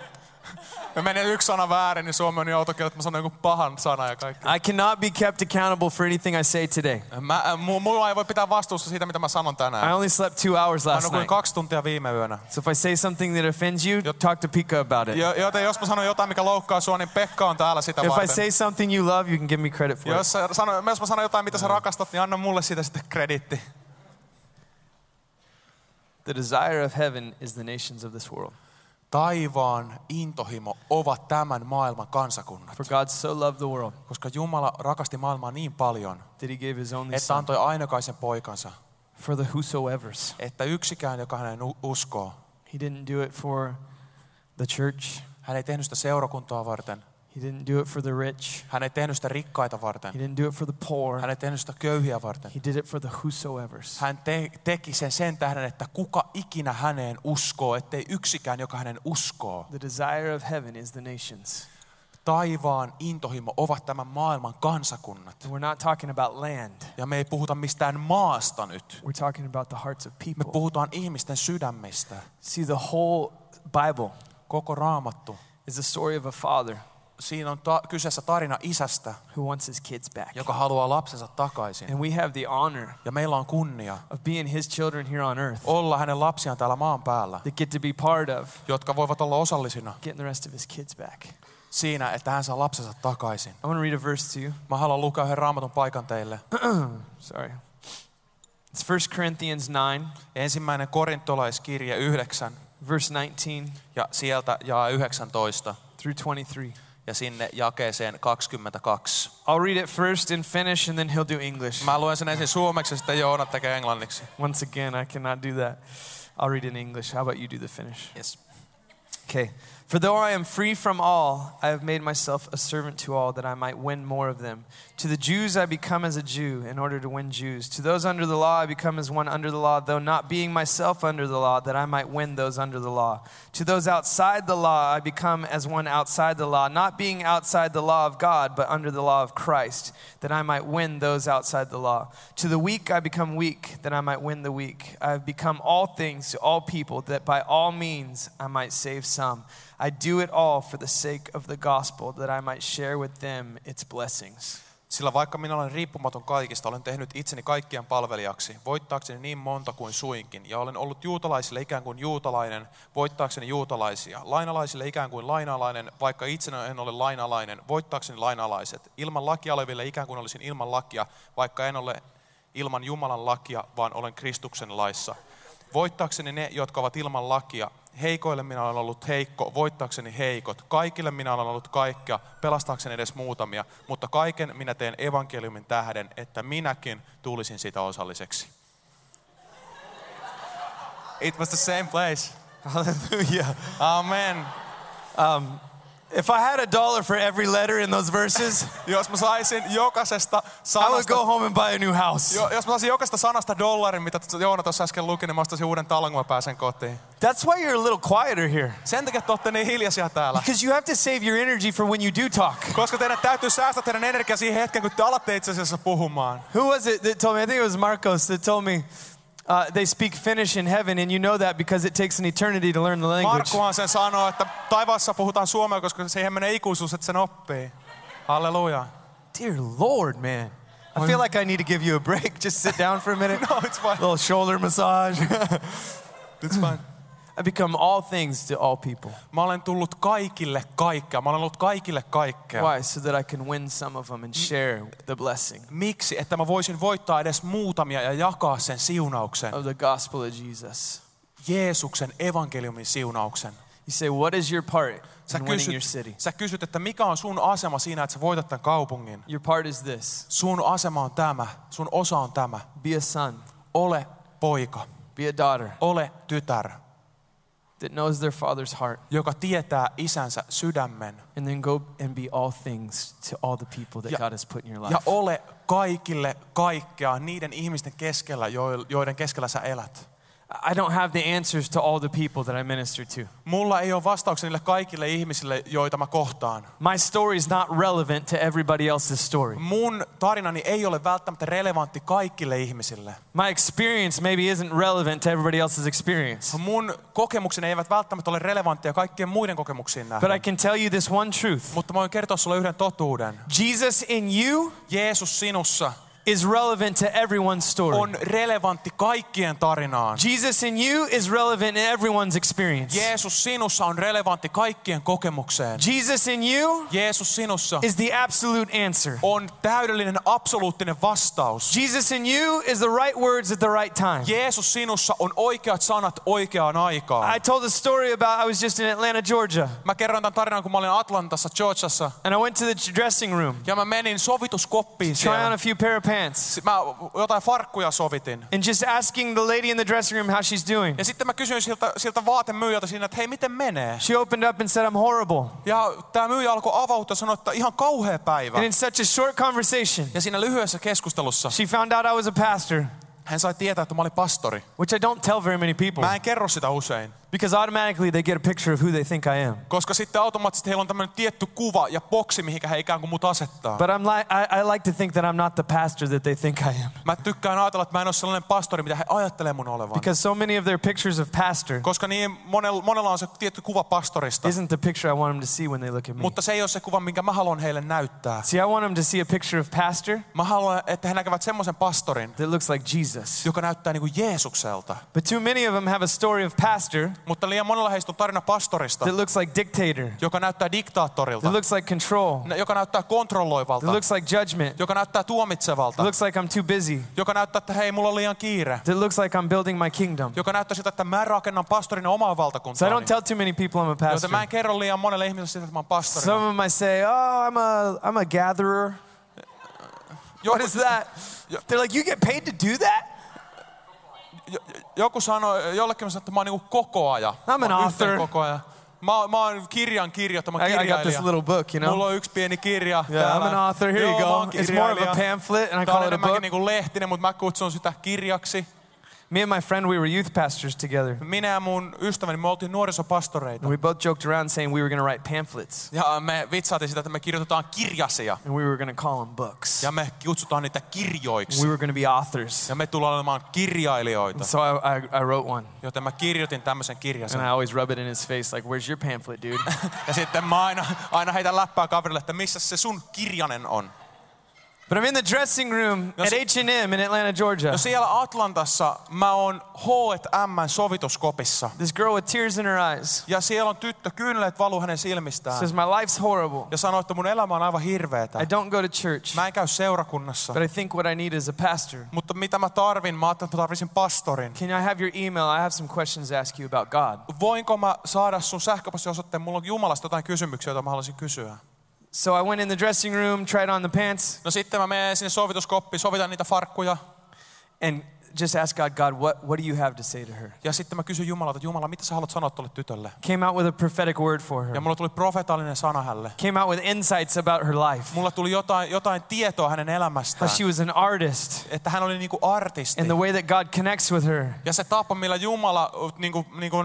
Me menee yksi sana väärin, niin Suomi on niin autokieltä, että mä sanon jonkun pahan sana ja kaikki. I cannot be kept accountable for anything I say today. Mä, äh, mulla ei voi pitää vastuussa siitä, mitä mä sanon I only slept two hours last night. kaksi tuntia viime yönä. So if I say something that offends you, talk to Pika about it. Jo, joten jos mä sanon jotain, mikä loukkaa sua, niin Pekka on täällä sitä If I say something you love, you can give me credit for it. Jos, sä sano, jos mä sanon jotain, mitä sä rakastat, niin anna mulle siitä sitten krediitti. The desire of heaven is the nations of this world. Taivaan intohimo ovat tämän maailman kansakunnat. For God so loved the world Koska Jumala rakasti maailmaa niin paljon, that he gave his only että antoi ainokaisen poikansa, for the whosoevers. että yksikään, joka hänen uskoo, He didn't do it for the church. hän ei tehnyt sitä seurakuntaa varten, He didn't do it for the rich. hän ei tehnyt sitä rikkaita He varten, didn't do it for the poor. hän ei tehnyt sitä köyhiä varten. He did it for the whosoevers. Hän te- teki sen sen tähden, että kuka ikinä häneen uskoo, ettei yksikään, joka hänen uskoo. The desire of heaven is the nations. Taivaan intohimo ovat tämän maailman kansakunnat. And we're not talking about land. Ja me ei puhuta mistään maasta nyt. We're talking about the hearts of Me people. puhutaan ihmisten sydämistä. See, the whole Bible Koko raamattu. is the story of a father Siinä on ta- kyseessä tarina isästä, who wants his kids back. joka haluaa lapsensa takaisin. And we have the honor Ja meillä on kunnia of being his children here on earth olla hänen lapsiaan täällä maan päällä, that get to be part of jotka voivat olla osallisina getting the rest of his kids back. siinä, että hän saa lapsensa takaisin. I want to read a verse to you. Mä haluan lukea yhden raamatun paikan teille. Sorry. It's 1 Corinthians 9, Ensimmäinen korintolaiskirje 9 verse 19 ja sieltä jaa 19 through 23. Ja sinne jakeeseen 22. I'll read it first in Finnish and then he'll do English. Mä luen sen ensin suomeksi ja sitten Joona tekee englanniksi. Once again, I cannot do that. I'll read in English. How about you do the Finnish? Yes. Okay. For though I am free from all, I have made myself a servant to all that I might win more of them. To the Jews I become as a Jew in order to win Jews. To those under the law I become as one under the law, though not being myself under the law, that I might win those under the law. To those outside the law I become as one outside the law, not being outside the law of God, but under the law of Christ, that I might win those outside the law. To the weak I become weak, that I might win the weak. I have become all things to all people, that by all means I might save some. I do it all for the sake of the gospel, that I might share with them its blessings. Sillä vaikka minä olen riippumaton kaikista, olen tehnyt itseni kaikkien palvelijaksi, voittaakseni niin monta kuin suinkin, ja olen ollut juutalaisille ikään kuin juutalainen, voittaakseni juutalaisia, lainalaisille ikään kuin lainalainen, vaikka itse en ole lainalainen, voittaakseni lainalaiset, ilman lakia oleville ikään kuin olisin ilman lakia, vaikka en ole ilman Jumalan lakia, vaan olen Kristuksen laissa. Voittaakseni ne, jotka ovat ilman lakia, heikoille minä olen ollut heikko, voittaakseni heikot. Kaikille minä olen ollut kaikkea, pelastaakseni edes muutamia, mutta kaiken minä teen evankeliumin tähden, että minäkin tulisin sitä osalliseksi. It was the same place. Hallelujah. Amen. Um, if I had a dollar for every letter in those verses, Jos mä saisin jokaisesta I would sanasta, go home and buy a new house. jo, jos mä saisin jokaisesta sanasta dollarin, mitä Joona tuossa äsken luki, niin mä ostaisin uuden talon, kun mä pääsen kotiin. That's why you're a little quieter here. Sen takia te olette niin hiljaisia täällä. Because you have to save your energy for when you do talk. Koska teidän täytyy säästää teidän energiaa siihen hetkeen, kun te alatte itse asiassa puhumaan. Who was it that told me? I think it was Marcos that told me uh, they speak Finnish in heaven, and you know that because it takes an eternity to learn the language. Markkuhan sen sanoo, että taivaassa puhutaan suomea, koska siihen menee ikuisuus, että sen oppii. Halleluja. Dear Lord, man. I feel like I need to give you a break. Just sit down for a minute. No, it's fine. A little shoulder massage. It's fine. I become all things to all people. Mä olen tullut kaikille kaikkea. Mä olen ollut kaikille kaikkea. Why? So that I can win some of them and share the blessing Miksi? Että mä voisin voittaa edes muutamia ja jakaa sen siunauksen. of the gospel of Jesus. Jeesuksen evankeliumin siunauksen. You say, What is your part Sä in winning kysyt, your city? sä kysyt, että mikä on sun asema siinä, että sä voitat tämän kaupungin. Your part is this Sun asema on tämä. Sun osa on tämä. be a son, Ole poika. be a daughter Ole tytär, that knows their father's heart, joka tietää isänsä sydämen. and then go and be all things to all the people that Ja- God has put in your Ja life. ole kaikille kaikkea niiden ihmisten keskellä, jo- joiden keskellä sä elät. I don't have the answers to all the people that I minister to. Mulla ei ole vastauksia niille kaikille ihmisille, joita mä kohtaan. My story is not relevant to everybody else's story. Mun tarinani ei ole välttämättä relevantti kaikille ihmisille. My experience maybe isn't relevant to everybody else's experience. Mun kokemukseni eivät välttämättä ole relevantteja kaikkien muiden kokemuksiin But I can tell you this one truth Mutta mä voin kertoa sulle yhden totuuden. Jesus in you Jeesus sinussa is relevant to everyone's story. on relevantti kaikkien tarinaan. Jesus in you is relevant in everyone's experience. Jeesus sinussa on relevantti kaikkien kokemukseen. Jesus in you Jeesus sinussa is the absolute answer. on täydellinen absoluuttinen vastaus. Jesus in you is the right words at the right time. Jeesus sinussa on oikeat sanat oikeaan aikaan. I told a story about I was just in Atlanta, Georgia, Mä kerron tämän tarinan, kun mä olin Atlantassa, Georgiassa, and I went to the dressing room, ja mä menin sovituskoppiin try on a few pair of pants, Mä jotain farkkuja sovitin. and just asking the lady in the dressing room how she's doing. Ja sitten mä kysyin siltä, siltä vaatemyyjältä siinä, että hei, miten menee? She opened up and said, I'm horrible. Ja tämä myyjä alkoi avautua ja sanoi, että ihan kauhea päivä. And in such a short conversation, Ja siinä lyhyessä keskustelussa she found out I was a pastor, hän sai tietää, että mä olin pastori. which I don't tell very many people Mä en kerro sitä usein. Because automatically they get a picture of who they think I am. Koska sitten automaattisesti heillä on tämmöinen tietty kuva ja boksi, mihinkä he ikään kuin mut asettaa. But I'm like, I, I like to think that I'm not the pastor that they think I am. Mä tykkään ajatella, että mä en ole sellainen pastori, mitä he ajattelee mun olevan. Because so many of their pictures of pastor Koska niin monella, monella on se tietty kuva pastorista. isn't the picture I want them to see when they look at me. Mutta se ei ole se kuva, minkä mä haluan heille näyttää. See, I want them to see a picture of pastor Mä haluan, että he näkevät semmoisen pastorin, that looks like Jesus. joka näyttää niin kuin Jeesukselta. But too many of them have a story of pastor Mutta liian monella heistä on tarina pastorista, that looks like dictator, joka näyttää diktaattorilta, that looks like control, joka näyttää kontrolloivalta, that looks like judgment, joka näyttää tuomitsevalta, that looks like I'm too busy, joka näyttää, että hei, mulla on liian kiire, that looks like I'm building my kingdom. joka näyttää sitä, että mä rakennan pastorin omaa So I don't tell too many people I'm a Joten pastor. mä en kerro liian monelle ihmiselle sitä, että mä oon. Some of them might say, "Oh, I'm a I'm a gatherer." What is that? They're like, "You get paid to do that?" Jo- joku sanoi, jollekin mä sanoin, että mä oon niinku kokoaja. I'm an Mä oon yhteen author. kokoaja. Mä, mä oon kirjan kirjoittama I, I got this kirjailija. little book, you know. Mulla on yksi pieni kirja Yeah, I'm täällä. an author. Here you Joo, mä go. It's more of a kirjailija. pamphlet, and I Tää on call it a enemmänkin book. niinku lehtinen, mutta mä kutsun sitä kirjaksi. Me and my friend, we were youth pastors together. Minä ja mun ystäväni, me oltiin nuorisopastoreita. And we both joked around saying we were going to write pamphlets, Ja me vitsaatiin sitä, että me kirjoitetaan kirjasia. and we were going to call them books. Ja me kutsutaan niitä kirjoiksi. We were going to be authors. Ja me tullaan olemaan kirjailijoita. So I, I, I wrote one, Joten mä kirjoitin tämmöisen kirjasen. and I always rub it in his face, like, "Where's your pamphlet, dude?" Ja sitten mä aina, aina heitän läppää kaverille, että missä se sun kirjanen on. But I'm in the dressing room No, at H&M in Atlanta, Georgia. No siellä Atlantassa mä oon H&M sovituskopissa. This girl with tears in her eyes Ja siellä on tyttö, kyyneleet valuu hänen silmistään. says, "My life's horrible. Ja sanoo, että mun elämä on aivan hirveetä. I don't go to church, Mä en käy seurakunnassa. but I think what I need is a pastor." Mutta mitä mä tarvin? Mä ajattelin, että mä tarvisin pastorin. Can I have your email? I have some questions to ask you about God. Voinko mä saada sun sähköpostiosoitteen? Mulla on Jumalasta jotain kysymyksiä, joita mä haluaisin kysyä. So I went in the dressing room, tried on the pants, No sitten mä menen sinne sovituskoppiin, sovitan niitä farkkuja. and just asked God, God, what, what do you have to say to her? Ja sitten mä kysyn Jumalalta, että Jumala, mitä sä haluat sanoa tuolle tytölle? Came out with a prophetic word for her. Ja mulla tuli profetaalinen sana hälle. Came out with insights about her life. Mulla tuli jotain, jotain tietoa hänen How she was an artist Että hän oli niinku artisti. and the way that God connects with her Ja se tapa, millä Jumala niinku, niinku,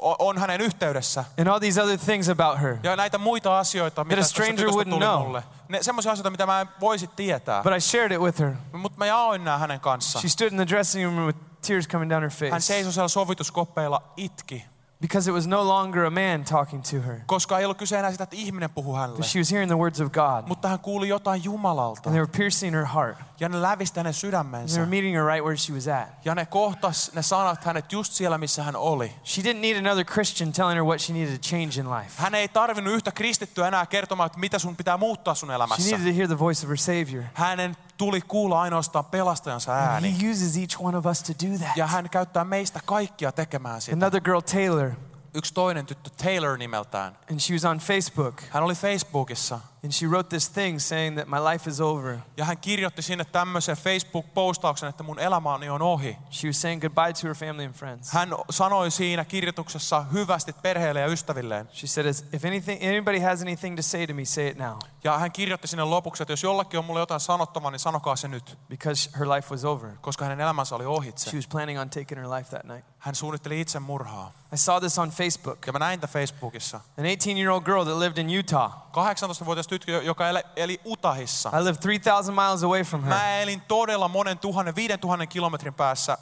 on hänen yhteydessä. and all these other things about her. Ja näitä muita asioita, mitä tästä tytöstä tuli know. mulle. Ne, semmoisia asioita, mitä mä en voisi tietää. But I shared it with her. Mutta mä jaoin nämä hänen kanssaan. She stood in the dressing room with tears coming down her Hän face seisoi siellä sovituskoppeilla, itki. Because it was no longer a man talking to her, Koska ei ollut kyse enää sitä, että ihminen puhuu hänelle. but she was hearing the words of God. Mutta hän kuuli jotain Jumalalta. And they were piercing her heart. Ja ne lävisti hänen And they sydämensä. were meeting her right where she was at. Ja ne kohtas ne sanat hänet just siellä, missä hän oli. She didn't need another Christian telling her what she needed to change in life. Hän ei tarvinnut yhtä kristittyä enää kertomaan, että mitä sun pitää muuttaa sun She elämässä. needed to hear the voice of her Savior. Hänen tuli kuulla ainoastaan pelastajansa ääni. he uses each one of us to do Ja that. hän käyttää meistä kaikkia tekemään sitä. Another girl, Taylor, Yksi toinen tyttö, Taylor nimeltään. and she was on Facebook, Hän oli Facebookissa and she wrote this thing saying that my life is over. ja hän kirjoitti sinne tämmöisen Facebook-postauksen, että mun elämäni on ohi. She was saying goodbye to her family and friends. Hän sanoi siinä kirjoituksessa hyvästi perheelle ja ystävilleen. She said, if anything, anybody has anything to say to me, say it now, Ja hän kirjoitti sinne lopuksi, että jos jollakin on mulle jotain sanottavaa, niin sanokaa se nyt. because her life was over. Koska hänen elämänsä oli She was planning on taking her life that night. Hän suunnitteli itsemurhaa. I saw this on Facebook. Ja mä näin tämän Facebookissa. An 18-year-old girl that lived in Utah. 18-vuotias tyttö, joka eli, eli Utahissa. I live 3,000 miles away from her. Mä elin todella monen tuhannen, viiden tuhannen kilometrin päässä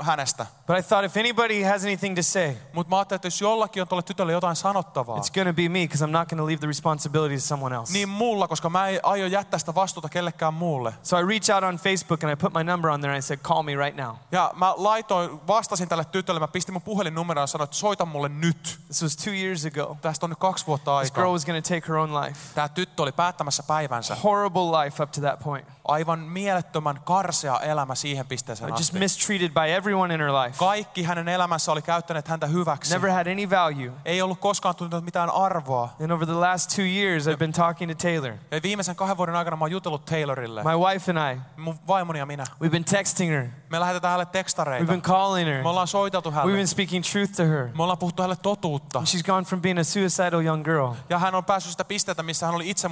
hänestä. But I thought if anybody has anything to say, Mutta mä ajattelin, että jos jollakin on tuolle tytölle jotain sanottavaa, it's going to be me because I'm not going to leave the responsibility to someone else. niin mulla, koska mä en aio jättää sitä vastuuta kellekään muulle. So I reached out on Facebook and I put my number on there and I said, call me right now. Ja mä laitoin, vastasin tälle tytölle, mä pistin mun puhelinnumeroon ja sanoin, että soita mulle nyt. This was two years ago. Tästä on nyt kaksi vuotta This girl aikaa. was going to take her own life. Tämä tyttö oli päättämässä päivänsä. Horrible life up to that point. Aivan mielettömän karsea elämä siihen pisteeseen Just asti. mistreated by everyone in her life. Kaikki hänen elämässä oli käyttäneet häntä hyväksi. Never had any value. Ei ollut koskaan tuntunut mitään arvoa. And over the last two years, I've been talking to Taylor. Ja viimeisen kahden vuoden aikana mä oon jutellut Taylorille. My wife and I, Mun vaimoni ja minä. we've been texting her. Me lähetetään hänelle We've tekstareita. been calling her. Me ollaan soiteltu We've hänelle. been speaking truth to her. Me ollaan puhuttu hänelle totuutta. She's gone from being a suicidal young girl Ja hän on päässyt sitä pisteetä, missä hän oli to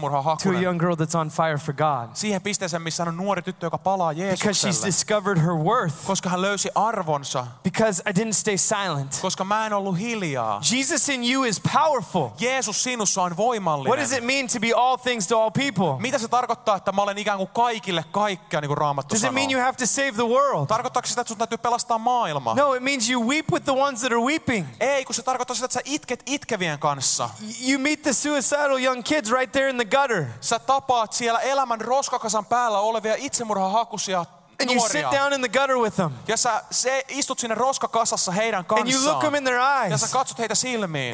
a young girl that's on fire for God. Siihen pisteeseen, missä hän on nuori tyttö, joka palaa Because she's Jeesukselle. discovered her worth. Koska hän löysi arvonsa. Because I didn't stay silent. Koska mä en ollut hiljaa. Jesus in you is powerful. Jeesus sinussa on What voimallinen. does it mean to be all things to all people? Mitä se tarkoittaa, että mä olen ikään kuin kaikille kaikkea, niin kuin Raamattu Does it sanoo? mean you have to save the world? Tarkoittaako se sitä, että sun täytyy pelastaa maailma? No, it means you weep with the ones that are weeping. Ei, kun se tarkoittaa sitä, että sä itket itkevien kanssa. You meet the suicidal young kids right there in the gutter. Sä tapaat siellä elämän roskakasan päällä olevia itsemurhahakuisia and you sit down in the gutter with them Ja sä se, istut sinne roskakasassa heidän and you look them in their Ja sä eyes katsot heitä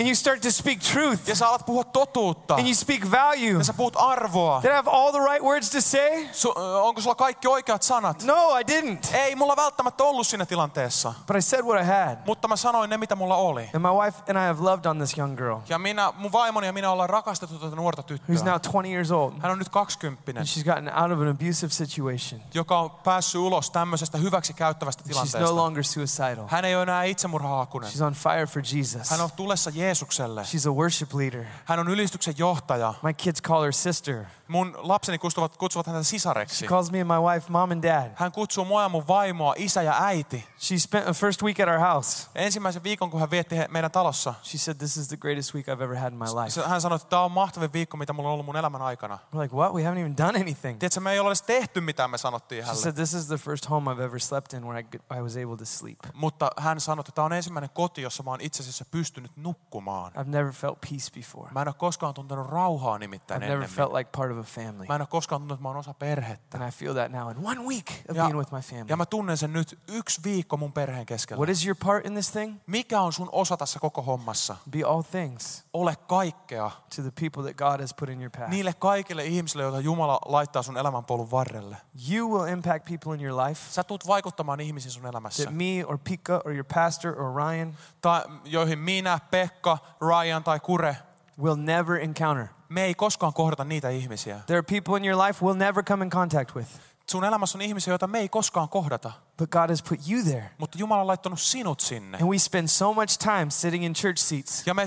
and you start to speak truth Ja sä alat puhua totuutta. and you speak value. Ja sä puhut arvoa. Did I have all the right words to say? Su, onko sulla kaikki oikeat sanat? No, I didn't. Ei mulla välttämättä ollut siinä tilanteessa. But I said what I had. Mutta mä sanoin ne, mitä mulla oli. And my wife and I have loved on this young girl Ja minä, mun vaimoni ja minä ollaan rakastettu tätä nuorta who's now 20 years old. Hän on nyt 20, And she's gotten out of an abusive situation. joka on päässyt ulos tämmöisestä hyväksi käyttävästä She's no tilanteesta. longer suicidal. Hän ei ole enää itsemurhaakunen. She's on fire for Jesus. Hän on tulessa Jeesukselle. She's a worship leader. Hän on ylistyksen johtaja. My kids call her sister. Mun lapseni kutsuvat, kutsuvat häntä She sisareksi. calls me and my wife mom and dad. Hän kutsuu mua ja mun vaimoa isä ja äiti. She spent the first week at our house. Ensimmäisen viikon, kun hän vietti meidän talossa, She said, This is the greatest week I've ever had in my life. hän sanoi, että tämä on mahtavin viikko, mitä mulla on ollut mun elämän aikana. We're like, What? We haven't even done anything. Tiedätkö, me ei ole edes tehty mitään, me sanottiin She hänelle. said, This is the first home I've ever slept in where I, could- I was able to sleep. Mutta hän sanoi, että tämä on ensimmäinen koti, jossa mä oon itse asiassa pystynyt nukkumaan. I've never felt peace before. Mä en ole koskaan tuntenut rauhaa nimittäin I've never ennemmin. felt like part of a family. Mä en ole koskaan tuntenut, että mä oon osa perhettä. And I feel that now in one week of Ja, being with my family. ja mä tunnen sen nyt yksi viikko mun perheen keskellä. What is your part in this thing? Mikä on sun osa tässä koko hommassa? Be all things Ole kaikkea to the people that God has put in your path. niille kaikille ihmisille, joita Jumala laittaa sun elämänpolun varrelle. You will impact people in your life Sä tulet vaikuttamaan ihmisiin sun elämässä. that me or Pika or your pastor or Ryan Tai joihin minä, Pekka, Ryan tai Kure, will never encounter. me ei koskaan kohdata niitä ihmisiä. There are people in your life we'll never come in contact with. Sun elämässä on ihmisiä, joita me ei koskaan kohdata. But God has put you there. Mutta Jumala on laittanut sinut sinne. And we spend so much time sitting in church seats, Ja me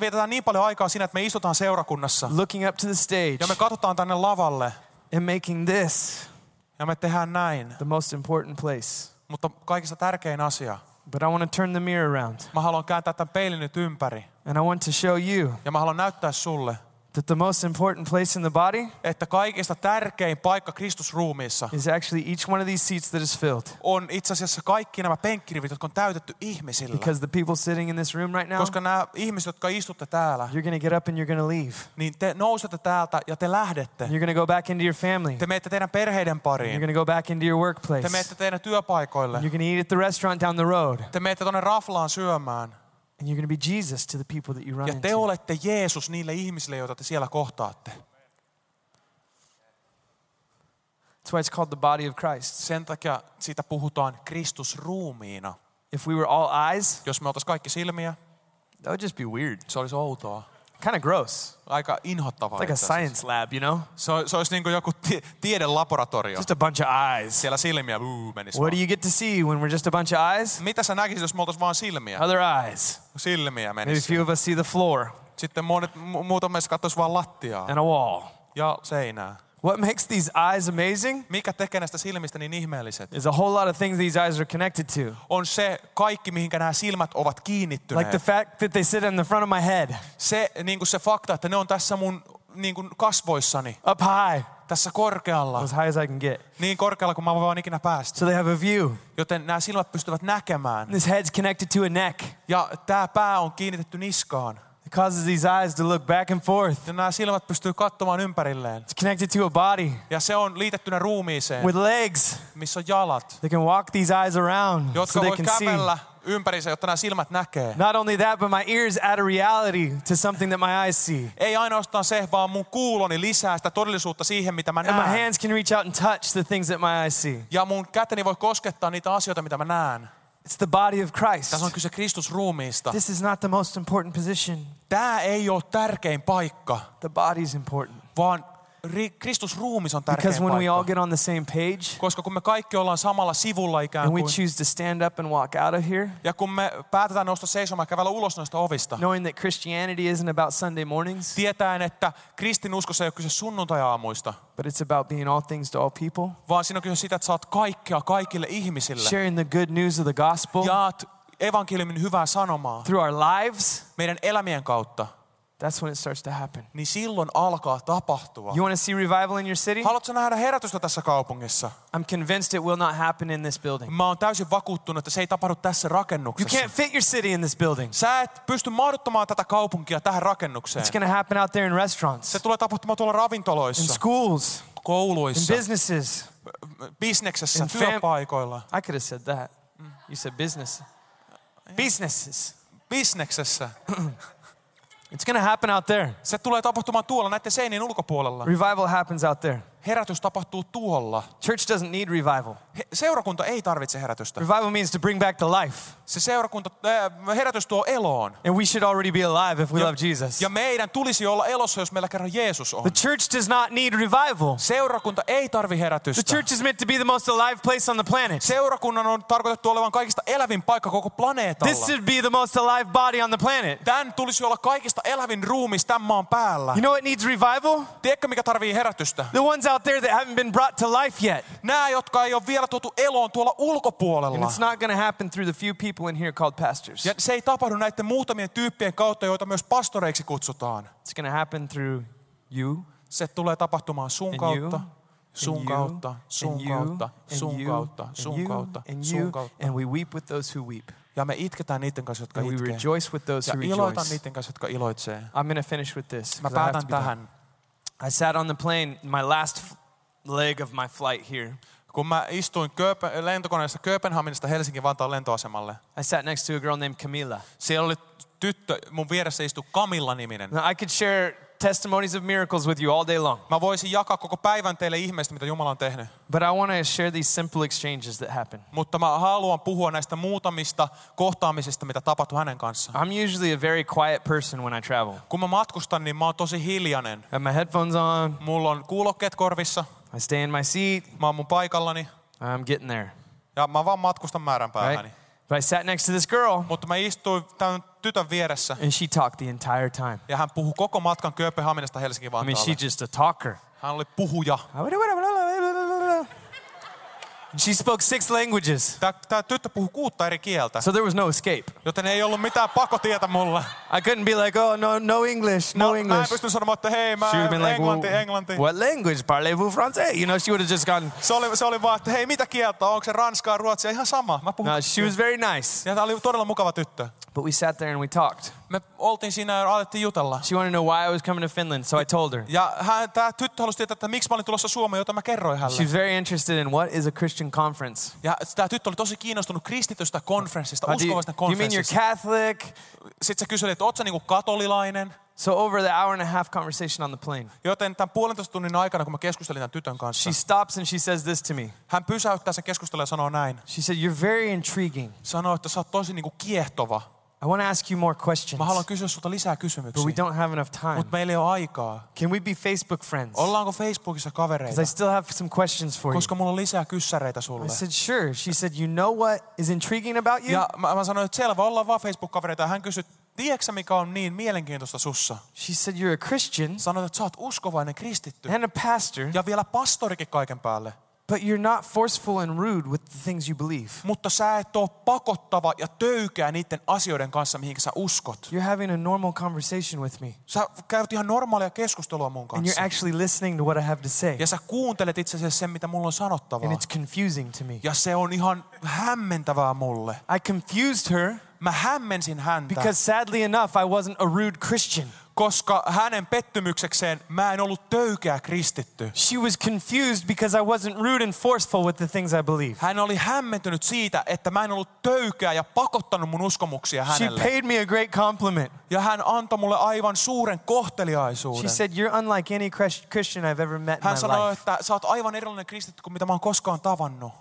vietetään niin paljon aikaa siinä, että me istutaan seurakunnassa. looking up to the stage Ja me katsotaan tänne lavalle. and making this Ja me tehdään näin. the most important place. Mutta kaikista tärkein asia. But I want to turn the mirror around Mä haluan kääntää tämän peilin nyt ympäri. and I want to show you Ja mä haluan näyttää sulle, that the most important place in the body että kaikista tärkein paikka Kristusruumiissa is actually each one of these seats that is filled. on itse asiassa kaikki nämä penkkirivit, jotka on täytetty ihmisillä. Because the people sitting in this room right now, Koska nämä ihmiset, jotka istutte täällä, you're going to get up and you're going to leave. niin te nousette täältä ja te lähdette. You're going to go back into your family. Te menette teidän perheiden You're pariin. going to go back into your workplace. Te menette teidän työpaikoille. You're going to eat at the restaurant down the road. Te menette tuonne raflaan syömään. And you're going to be Jesus to the people that you run Ja te into. olette Jeesus niille ihmisille, joita te siellä kohtaatte. That's why it's called the body of Christ. Sen takia siitä puhutaan Kristusruumiina. If we were all eyes, Jos me oltaisiin kaikki silmiä, that would just be weird. se olisi outoa. Kind of gross. Aika inhottavaa. It's like a science lab, you know? Se, se olisi niin kuin joku tie, tiedelaboratorio. Just a bunch of eyes. Siellä silmiä uu, menisi What do vaan. you get to see when we're just a bunch of eyes? Mitä sä näkisit, jos me oltaisiin vaan silmiä? Other eyes. Silmiä Maybe a menisi. few of us see the floor Sitten monet, mu- muut meistä katsoisi vaan lattiaa and a wall. ja seinää. What makes these eyes amazing Mikä tekee näistä silmistä niin ihmeelliset? is a whole lot of things these eyes are connected to. On se kaikki, mihinkä nämä silmät ovat kiinnittyneet. Like the fact that they sit in the front of my head, se, niin kuin se fakta, että ne on tässä mun niin kuin kasvoissani, up high, tässä korkealla. as high as I can get. Niin korkealla kuin mä voin ikinä päästä. So they have a view. Joten nämä silmät pystyvät näkemään. This head's connected to a neck. Ja tämä pää on kiinnitetty niskaan. Causes these eyes to look back and forth. Ja nämä silmät pystyy katsomaan ympärilleen. It's connected to a body Ja se on liitettynä ruumiiseen, with legs. missä on jalat, They can walk these eyes around so jotka they voi can see. ympärissä, jotta nämä silmät näkee. Not only that, but my ears add a reality to something that my eyes see. Ei ainoastaan se, vaan mun kuuloni lisää sitä todellisuutta siihen, mitä mä And my näen. hands can reach out and touch the things that my eyes see. Ja mun käteni voi koskettaa niitä asioita, mitä mä näen. It's the body of Christ. Tässä on kyse Kristusruumiista. This is not the most important position. Tämä ei ole tärkein paikka, The body's important. vaan ri- Kristusruumis on tärkein Because when we all get on the same page Koska kun me kaikki ollaan samalla sivulla ikään and we kuin, choose to stand up and walk out of here, ja kun me päätetään nousta seisomaan ja kävellä ulos noista ovista, knowing that Christianity isn't about Sunday mornings, tietäen, että kristinuskossa ei ole kyse sunnuntajaamuista, but it's about being all things to all people, vaan siinä on kyse sitä, että saat kaikkea kaikille ihmisille. sharing the good news of the gospel Jaat evankeliumin hyvää sanomaa through our lives, meidän elämien kautta, that's when it starts to happen. niin silloin alkaa tapahtua. You want to see revival in your city? Haluatko nähdä herätystä tässä kaupungissa? I'm convinced it will not happen in this building. Mä oon täysin vakuuttunut, että se ei tapahdu tässä You rakennuksessa. can't fit your city in this building. Sä et pysty mahduttamaan tätä kaupunkia tähän rakennukseen. It's going to happen out there in restaurants, Se tulee tapahtumaan tuolla in ravintoloissa, schools, in kouluissa, businesses. bisneksessä, In fam- työpaikoilla, I could have said that. You said business. Businesses. bisneksessä. It's going to happen out there. Se tulee tapahtumaan tuolla näiden seinien ulkopuolella. Revival happens out there. Herätys tapahtuu tuolla. Church doesn't need revival. He, seurakunta ei tarvitse herätystä. Revival means to bring back to life. Se seurakunta, äh, herätys tuo eloon. And we should already be alive if we Ja, love Jesus. ja meidän tulisi olla elossa, jos meillä kerran Jeesus on. The church does not need revival. Seurakunta ei tarvi The herätystä. church is meant to be the most alive place on the planet. Seurakunnan on tarkoitettu olevan kaikista elävin paikka koko planeetalla. This should be the most alive body on the planet. Tän tulisi olla kaikista elävin ruumis tämän maan päällä. You know what needs revival? Tiedätkö, mikä tarvii herätystä? The ones out there that haven't been brought to life yet. Nämä, jotka ei ole vielä tuotu eloon tuolla And ulkopuolella. it's not going to happen through the few people in here called pastors. Ja se ei tapahdu näiden muutamien tyyppien kautta, joita myös pastoreiksi kutsutaan. It's going to happen through you Se tulee tapahtumaan sun and kautta, sun and kautta, sun and kautta, and sun kautta, and sun kautta, and sun kautta. and we weep with those who weep Ja me itketään niiden kanssa, jotka and itkee. rejoice Ja who iloitan rejoice. niiden kanssa, jotka iloitsee. I'm going to finish with this. Mä päätän tähän. I sat on the plane, my last leg of my flight here. Kun mä istuin Kööpen, lentokoneessa Kööpenhaminasta Helsingin Vantaan lentoasemalle, I sat next to a girl named Camila. siellä oli tyttö, mun vieressä istui Kamilla-niminen. Now, I could share testimonies of miracles with you all day long, Mä voisin jakaa koko päivän teille ihmeistä, mitä Jumala on tehnyt. but I want to share these simple exchanges that happen. Mutta mä haluan puhua näistä muutamista kohtaamisista, mitä tapahtui hänen kanssaan. I'm usually a very quiet person when I travel. Kun mä matkustan, niin mä oon tosi hiljainen. I have my headphones on, Mulla on kuulokkeet korvissa, I stay in my seat, mä oon mun paikallani I'm getting there, ja mä vaan matkustan määränpäähäni. right? But I sat next to this girl, Mutta mä istuin tämän tytön vieressä and she talked the entire time. ja hän puhui koko matkan Kööpenhaminasta Helsingin I mean, Vantaalle. she's just a talker. Hän oli puhuja. She spoke six languages, Tää, tää tyttö puhui kuutta eri kieltä, so there was no escape. joten ei ollut mitään pakotietä mulle. I couldn't be like, oh, no, no English, no mä, mä en English. pysty sanomaan, että hei, mä She would have been like, englanti, well, englanti. what language? Parlez-vous français? You know, she would have just gone, Se oli, se oli vaan, että hei, mitä kieltä? Onko se ranskaa, ruotsia? Ihan sama. Mä puhun. no, she was very nice. Ja tää oli todella mukava tyttö. But we sat there and we talked. Me oltiin siinä ja alettiin jutella. She wanted to know why I was coming to Finland, so I told her. Ja hän, tää tyttö halusi tietää, että miksi mä olin tulossa Suomeen, jota mä kerroin hänelle. was very interested in what is a Christian conference. Ja tämä tyttö oli tosi kiinnostunut kristitystä konferenssista, you, uskovaista do you mean you're konferenssista. Catholic? Sitten se kyseli, että oot sä niinku katolilainen? So over the hour and a half conversation on the plane, Joten tämän puolentoista tunnin aikana, kun mä keskustelin tämän tytön kanssa, she stops and she says this to me. hän pysäyttää sen keskustelun ja sanoo näin. She said, You're very intriguing. Sanoo, että sä oot tosi niinku kiehtova. I want to ask you more questions, Mä haluan kysyä sulta lisää but we kysymyksiä. don't have enough time. Mutta meillä ei ole aikaa. Can we be Facebook friends? Ollaanko Facebookissa kavereita? Because I still have some questions for you. Koska mulla on lisää kyssäreitä I sulle. said, Sure. She said, You know what is intriguing about you? Ja mä, mä sanoin, että selvä, ollaan vaan Facebook-kavereita. Ja hän kysyi, tiedätkö mikä on niin mielenkiintoista sussa? She said, You're a Christian Sanoit, että sä oot uskovainen kristitty. and a pastor, Ja vielä pastorikin kaiken päälle. But you're not forceful and rude with the things you believe. Mutta sä et ole pakottava ja töykeä niiden asioiden kanssa, mihin sä uskot. You're having a normal conversation with me, Sä käyt ihan normaalia keskustelua mun and kanssa. you're actually listening to what I have to say. Ja sä kuuntelet itse asiassa sen, mitä mulla on sanottavaa. And it's confusing to me. Ja se on ihan hämmentävää mulle. I confused her Mä hämmensin häntä, because sadly enough, I wasn't a rude Christian. koska hänen pettymyksekseen mä en ollut töykeä kristitty. She was confused because I wasn't rude and forceful with the things I believe. Hän oli hämmentynyt siitä, että mä en ollut töykeä ja pakottanut mun uskomuksia She hänelle. paid me a great compliment. Ja hän antoi mulle aivan suuren She kohteliaisuuden. said, You're unlike any Chris- Christian I've ever met in Hän my sanoi, life. että sä oot aivan erilainen kristitty kuin mitä mä oon koskaan tavannut.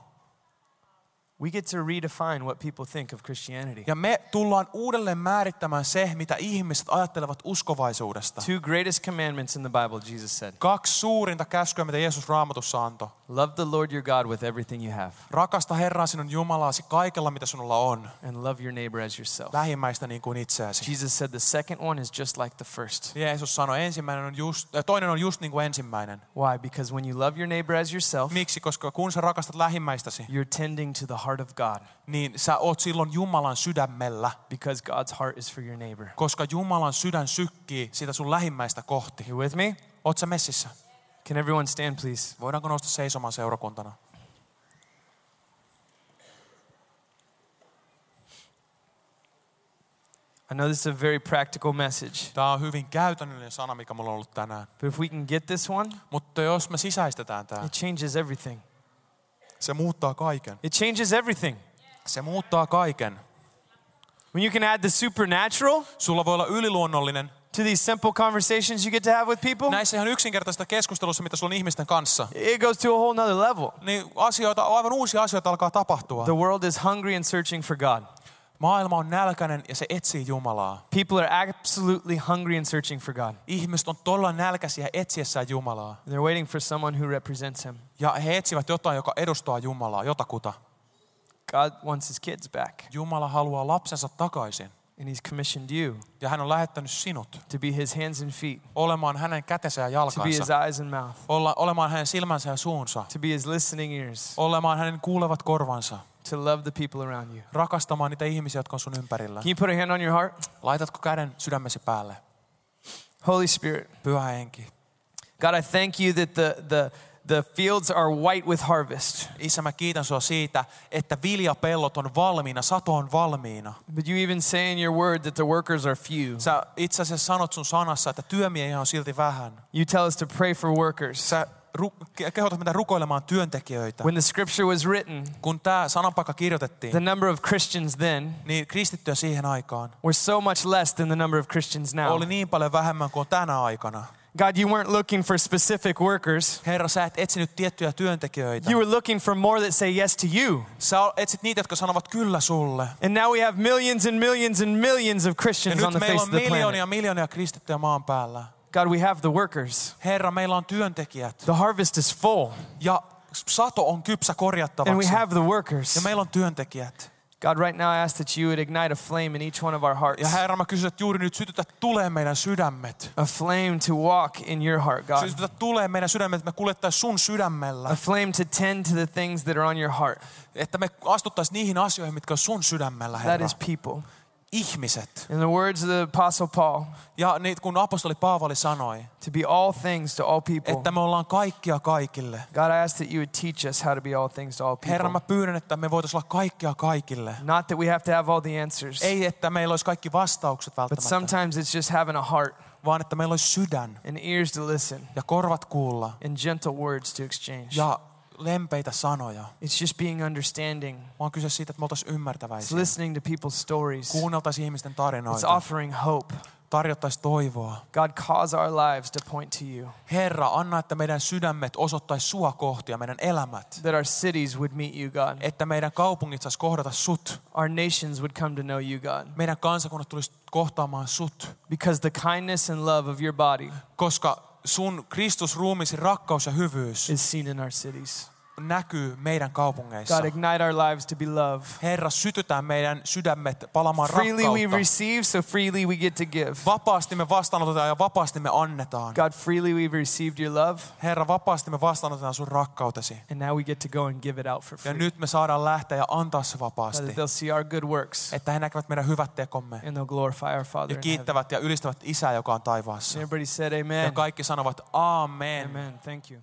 We get to redefine what people think of Christianity. Ja me tullaan uudelleen määrittämään se, mitä ihmiset ajattelevat uskovaisuudesta. Two greatest commandments in the Bible, Jesus said Kaksi suurinta käskyä, mitä Jeesus raamatussa antoi. Love the Lord your God with everything you have, Rakasta Herraa sinun Jumalaasi kaikella, mitä sinulla on. and love your neighbor as yourself. Lähimmäistä niin kuin itseäsi. Jesus said the second one is just like the first. Jeesus sanoi, ensimmäinen on just, äh, toinen on just niin kuin ensimmäinen. Why? Because when you love your neighbor as yourself, Miksi? Koska kun sä rakastat lähimmäistäsi, you're tending to the heart of God niin sä oot silloin Jumalan sydämellä. because God's heart is for your neighbor. Koska Jumalan sydän sykkii sitä sun lähimmäistä kohti. You with me? Oot sä messissä? Can everyone stand, please? Voidaanko nousta seisomaan seurakuntana? I know this is a very practical message, Tämä on hyvin käytännöllinen sana, mikä mulla on ollut tänään. but if we can get this one, Mutta jos me sisäistetään tämä, it changes everything. Se muuttaa kaiken. It changes everything. Se muuttaa kaiken. When you can add the supernatural Sulla voi olla yliluonnollinen to these simple conversations you get to have with people, näissä ihan yksinkertaisista keskustelussa, mitä sulla on ihmisten kanssa. it goes to a whole nother level. Niin asioita, aivan uusia asioita alkaa tapahtua. The world is hungry and searching for God. Maailma on nälkäinen ja se etsii Jumalaa. People are absolutely hungry and searching for God. Ihmiset on todella nälkäisiä etsiessään Jumalaa. They're waiting for someone who represents Him. Ja he etsivät jotain, joka edustaa Jumalaa, jotakuta. God wants His kids back, Jumala haluaa lapsensa takaisin. and He's commissioned you Ja hän on lähettänyt sinut to be His hands and feet, olemaan hänen kätensä ja to be His jalkansa. eyes and mouth, Olla, olemaan hänen silmänsä ja suunsa. to be His listening ears, Olemaan hänen kuulevat korvansa. To love the people around you. Rakastamaan niitä ihmisiä, jotka on sun ympärillä. Can you put a hand on your heart? Laitatko käden sydämesi päälle? Holy Spirit, Pyhä henki. God, I thank you that the, the, the fields are white with harvest. Isä, mä kiitän sua siitä, että viljapellot on valmiina, sato on valmiina. But you even say in your word that the workers are few. Sä itse asiassa sanot sun sanassa, että työmiehiä on silti vähän. You tell us to pray for workers. Sä kehotat meitä rukoilemaan työntekijöitä. When the scripture was written, Kun tämä sananpaikka kirjoitettiin, the number of Christians then niin kristittyjä siihen aikaan were so much less than the number of Christians now. oli niin paljon vähemmän kuin on tänä aikana. God, you weren't looking for specific workers. Herra, sä et etsinyt tiettyjä työntekijöitä. You were looking for more that say yes to you. Sä etsit niitä, jotka sanovat kyllä sulle. And now we have millions and millions and millions of Ja Christians on nyt the meillä face on of the planet. miljoonia miljoonia kristittyjä maan päällä. God, we have the workers. Herra, meillä on työntekijät. The harvest is full, Ja sato on kypsä and we korjattavaksi. have the workers. Ja meillä on työntekijät. God, right now I ask that you would ignite a flame in each one of our hearts. Ja Herra, mä kysyn, että juuri nyt sytytä tulee meidän sydämet. A flame to walk in your heart, God. Sytytä tulee meidän sydämet, että me kuljettaisiin sun A sydämellä. flame to tend to the things that are on your heart. Että me astuttaisiin niihin asioihin, mitkä on sun sydämellä, That Herra. is people. Ihmiset. In the words of the Apostle Paul, Ja niin, kun apostoli Paavali sanoi, to be all things to all people. että me ollaan kaikkia kaikille. God, I ask that you would teach us how to be all things to all Herra, people. mä pyydän, että me voitaisiin olla kaikkia kaikille. Not that we have to have all the answers, Ei, että meillä olisi kaikki vastaukset but välttämättä, sometimes it's just having a heart vaan että meillä olisi sydän and ears to listen ja korvat kuulla and gentle words to exchange. ja lempeitä sanoja. It's just being understanding. Vaan kyse siitä, että me oltaisiin It's ymmärtäväisiä. listening to people's stories. Kuunneltaisiin ihmisten It's tarinoita. offering hope. Tarjottaisiin toivoa. God, cause our lives to point to you, Herra, anna, että meidän sydämet osoittaisi sua kohti ja meidän elämät. that our cities would meet you, God. Että meidän kaupungit saisi kohdata sut. Our nations would come to know you, God. Meidän kansakunnat tulisi kohtaamaan sut. Because the kindness and love of your body Koska sun Kristus ruumisi rakkaus ja hyvyys is seen in our cities. Näkyy meidän kaupungeissa. God, ignite our lives to be love. Herra, sytytään meidän sydämet palamaan Freely we rakkautta. receive, so freely we get to give. Vapaasti me vastaanotetaan ja vapaasti me annetaan. God, freely we've received your love, Herra, vapaasti me vastaanotetaan sun rakkautesi. and now we get to go and give it out for Ja free. nyt me saadaan lähteä ja antaa se God, vapaasti. that they'll see our good works, Että he näkevät meidän hyvät tekomme and they'll glorify our Father ja kiittävät ja ylistävät Isää, joka on taivaassa. And everybody said Ja amen. kaikki sanovat Amen. Amen. Thank you.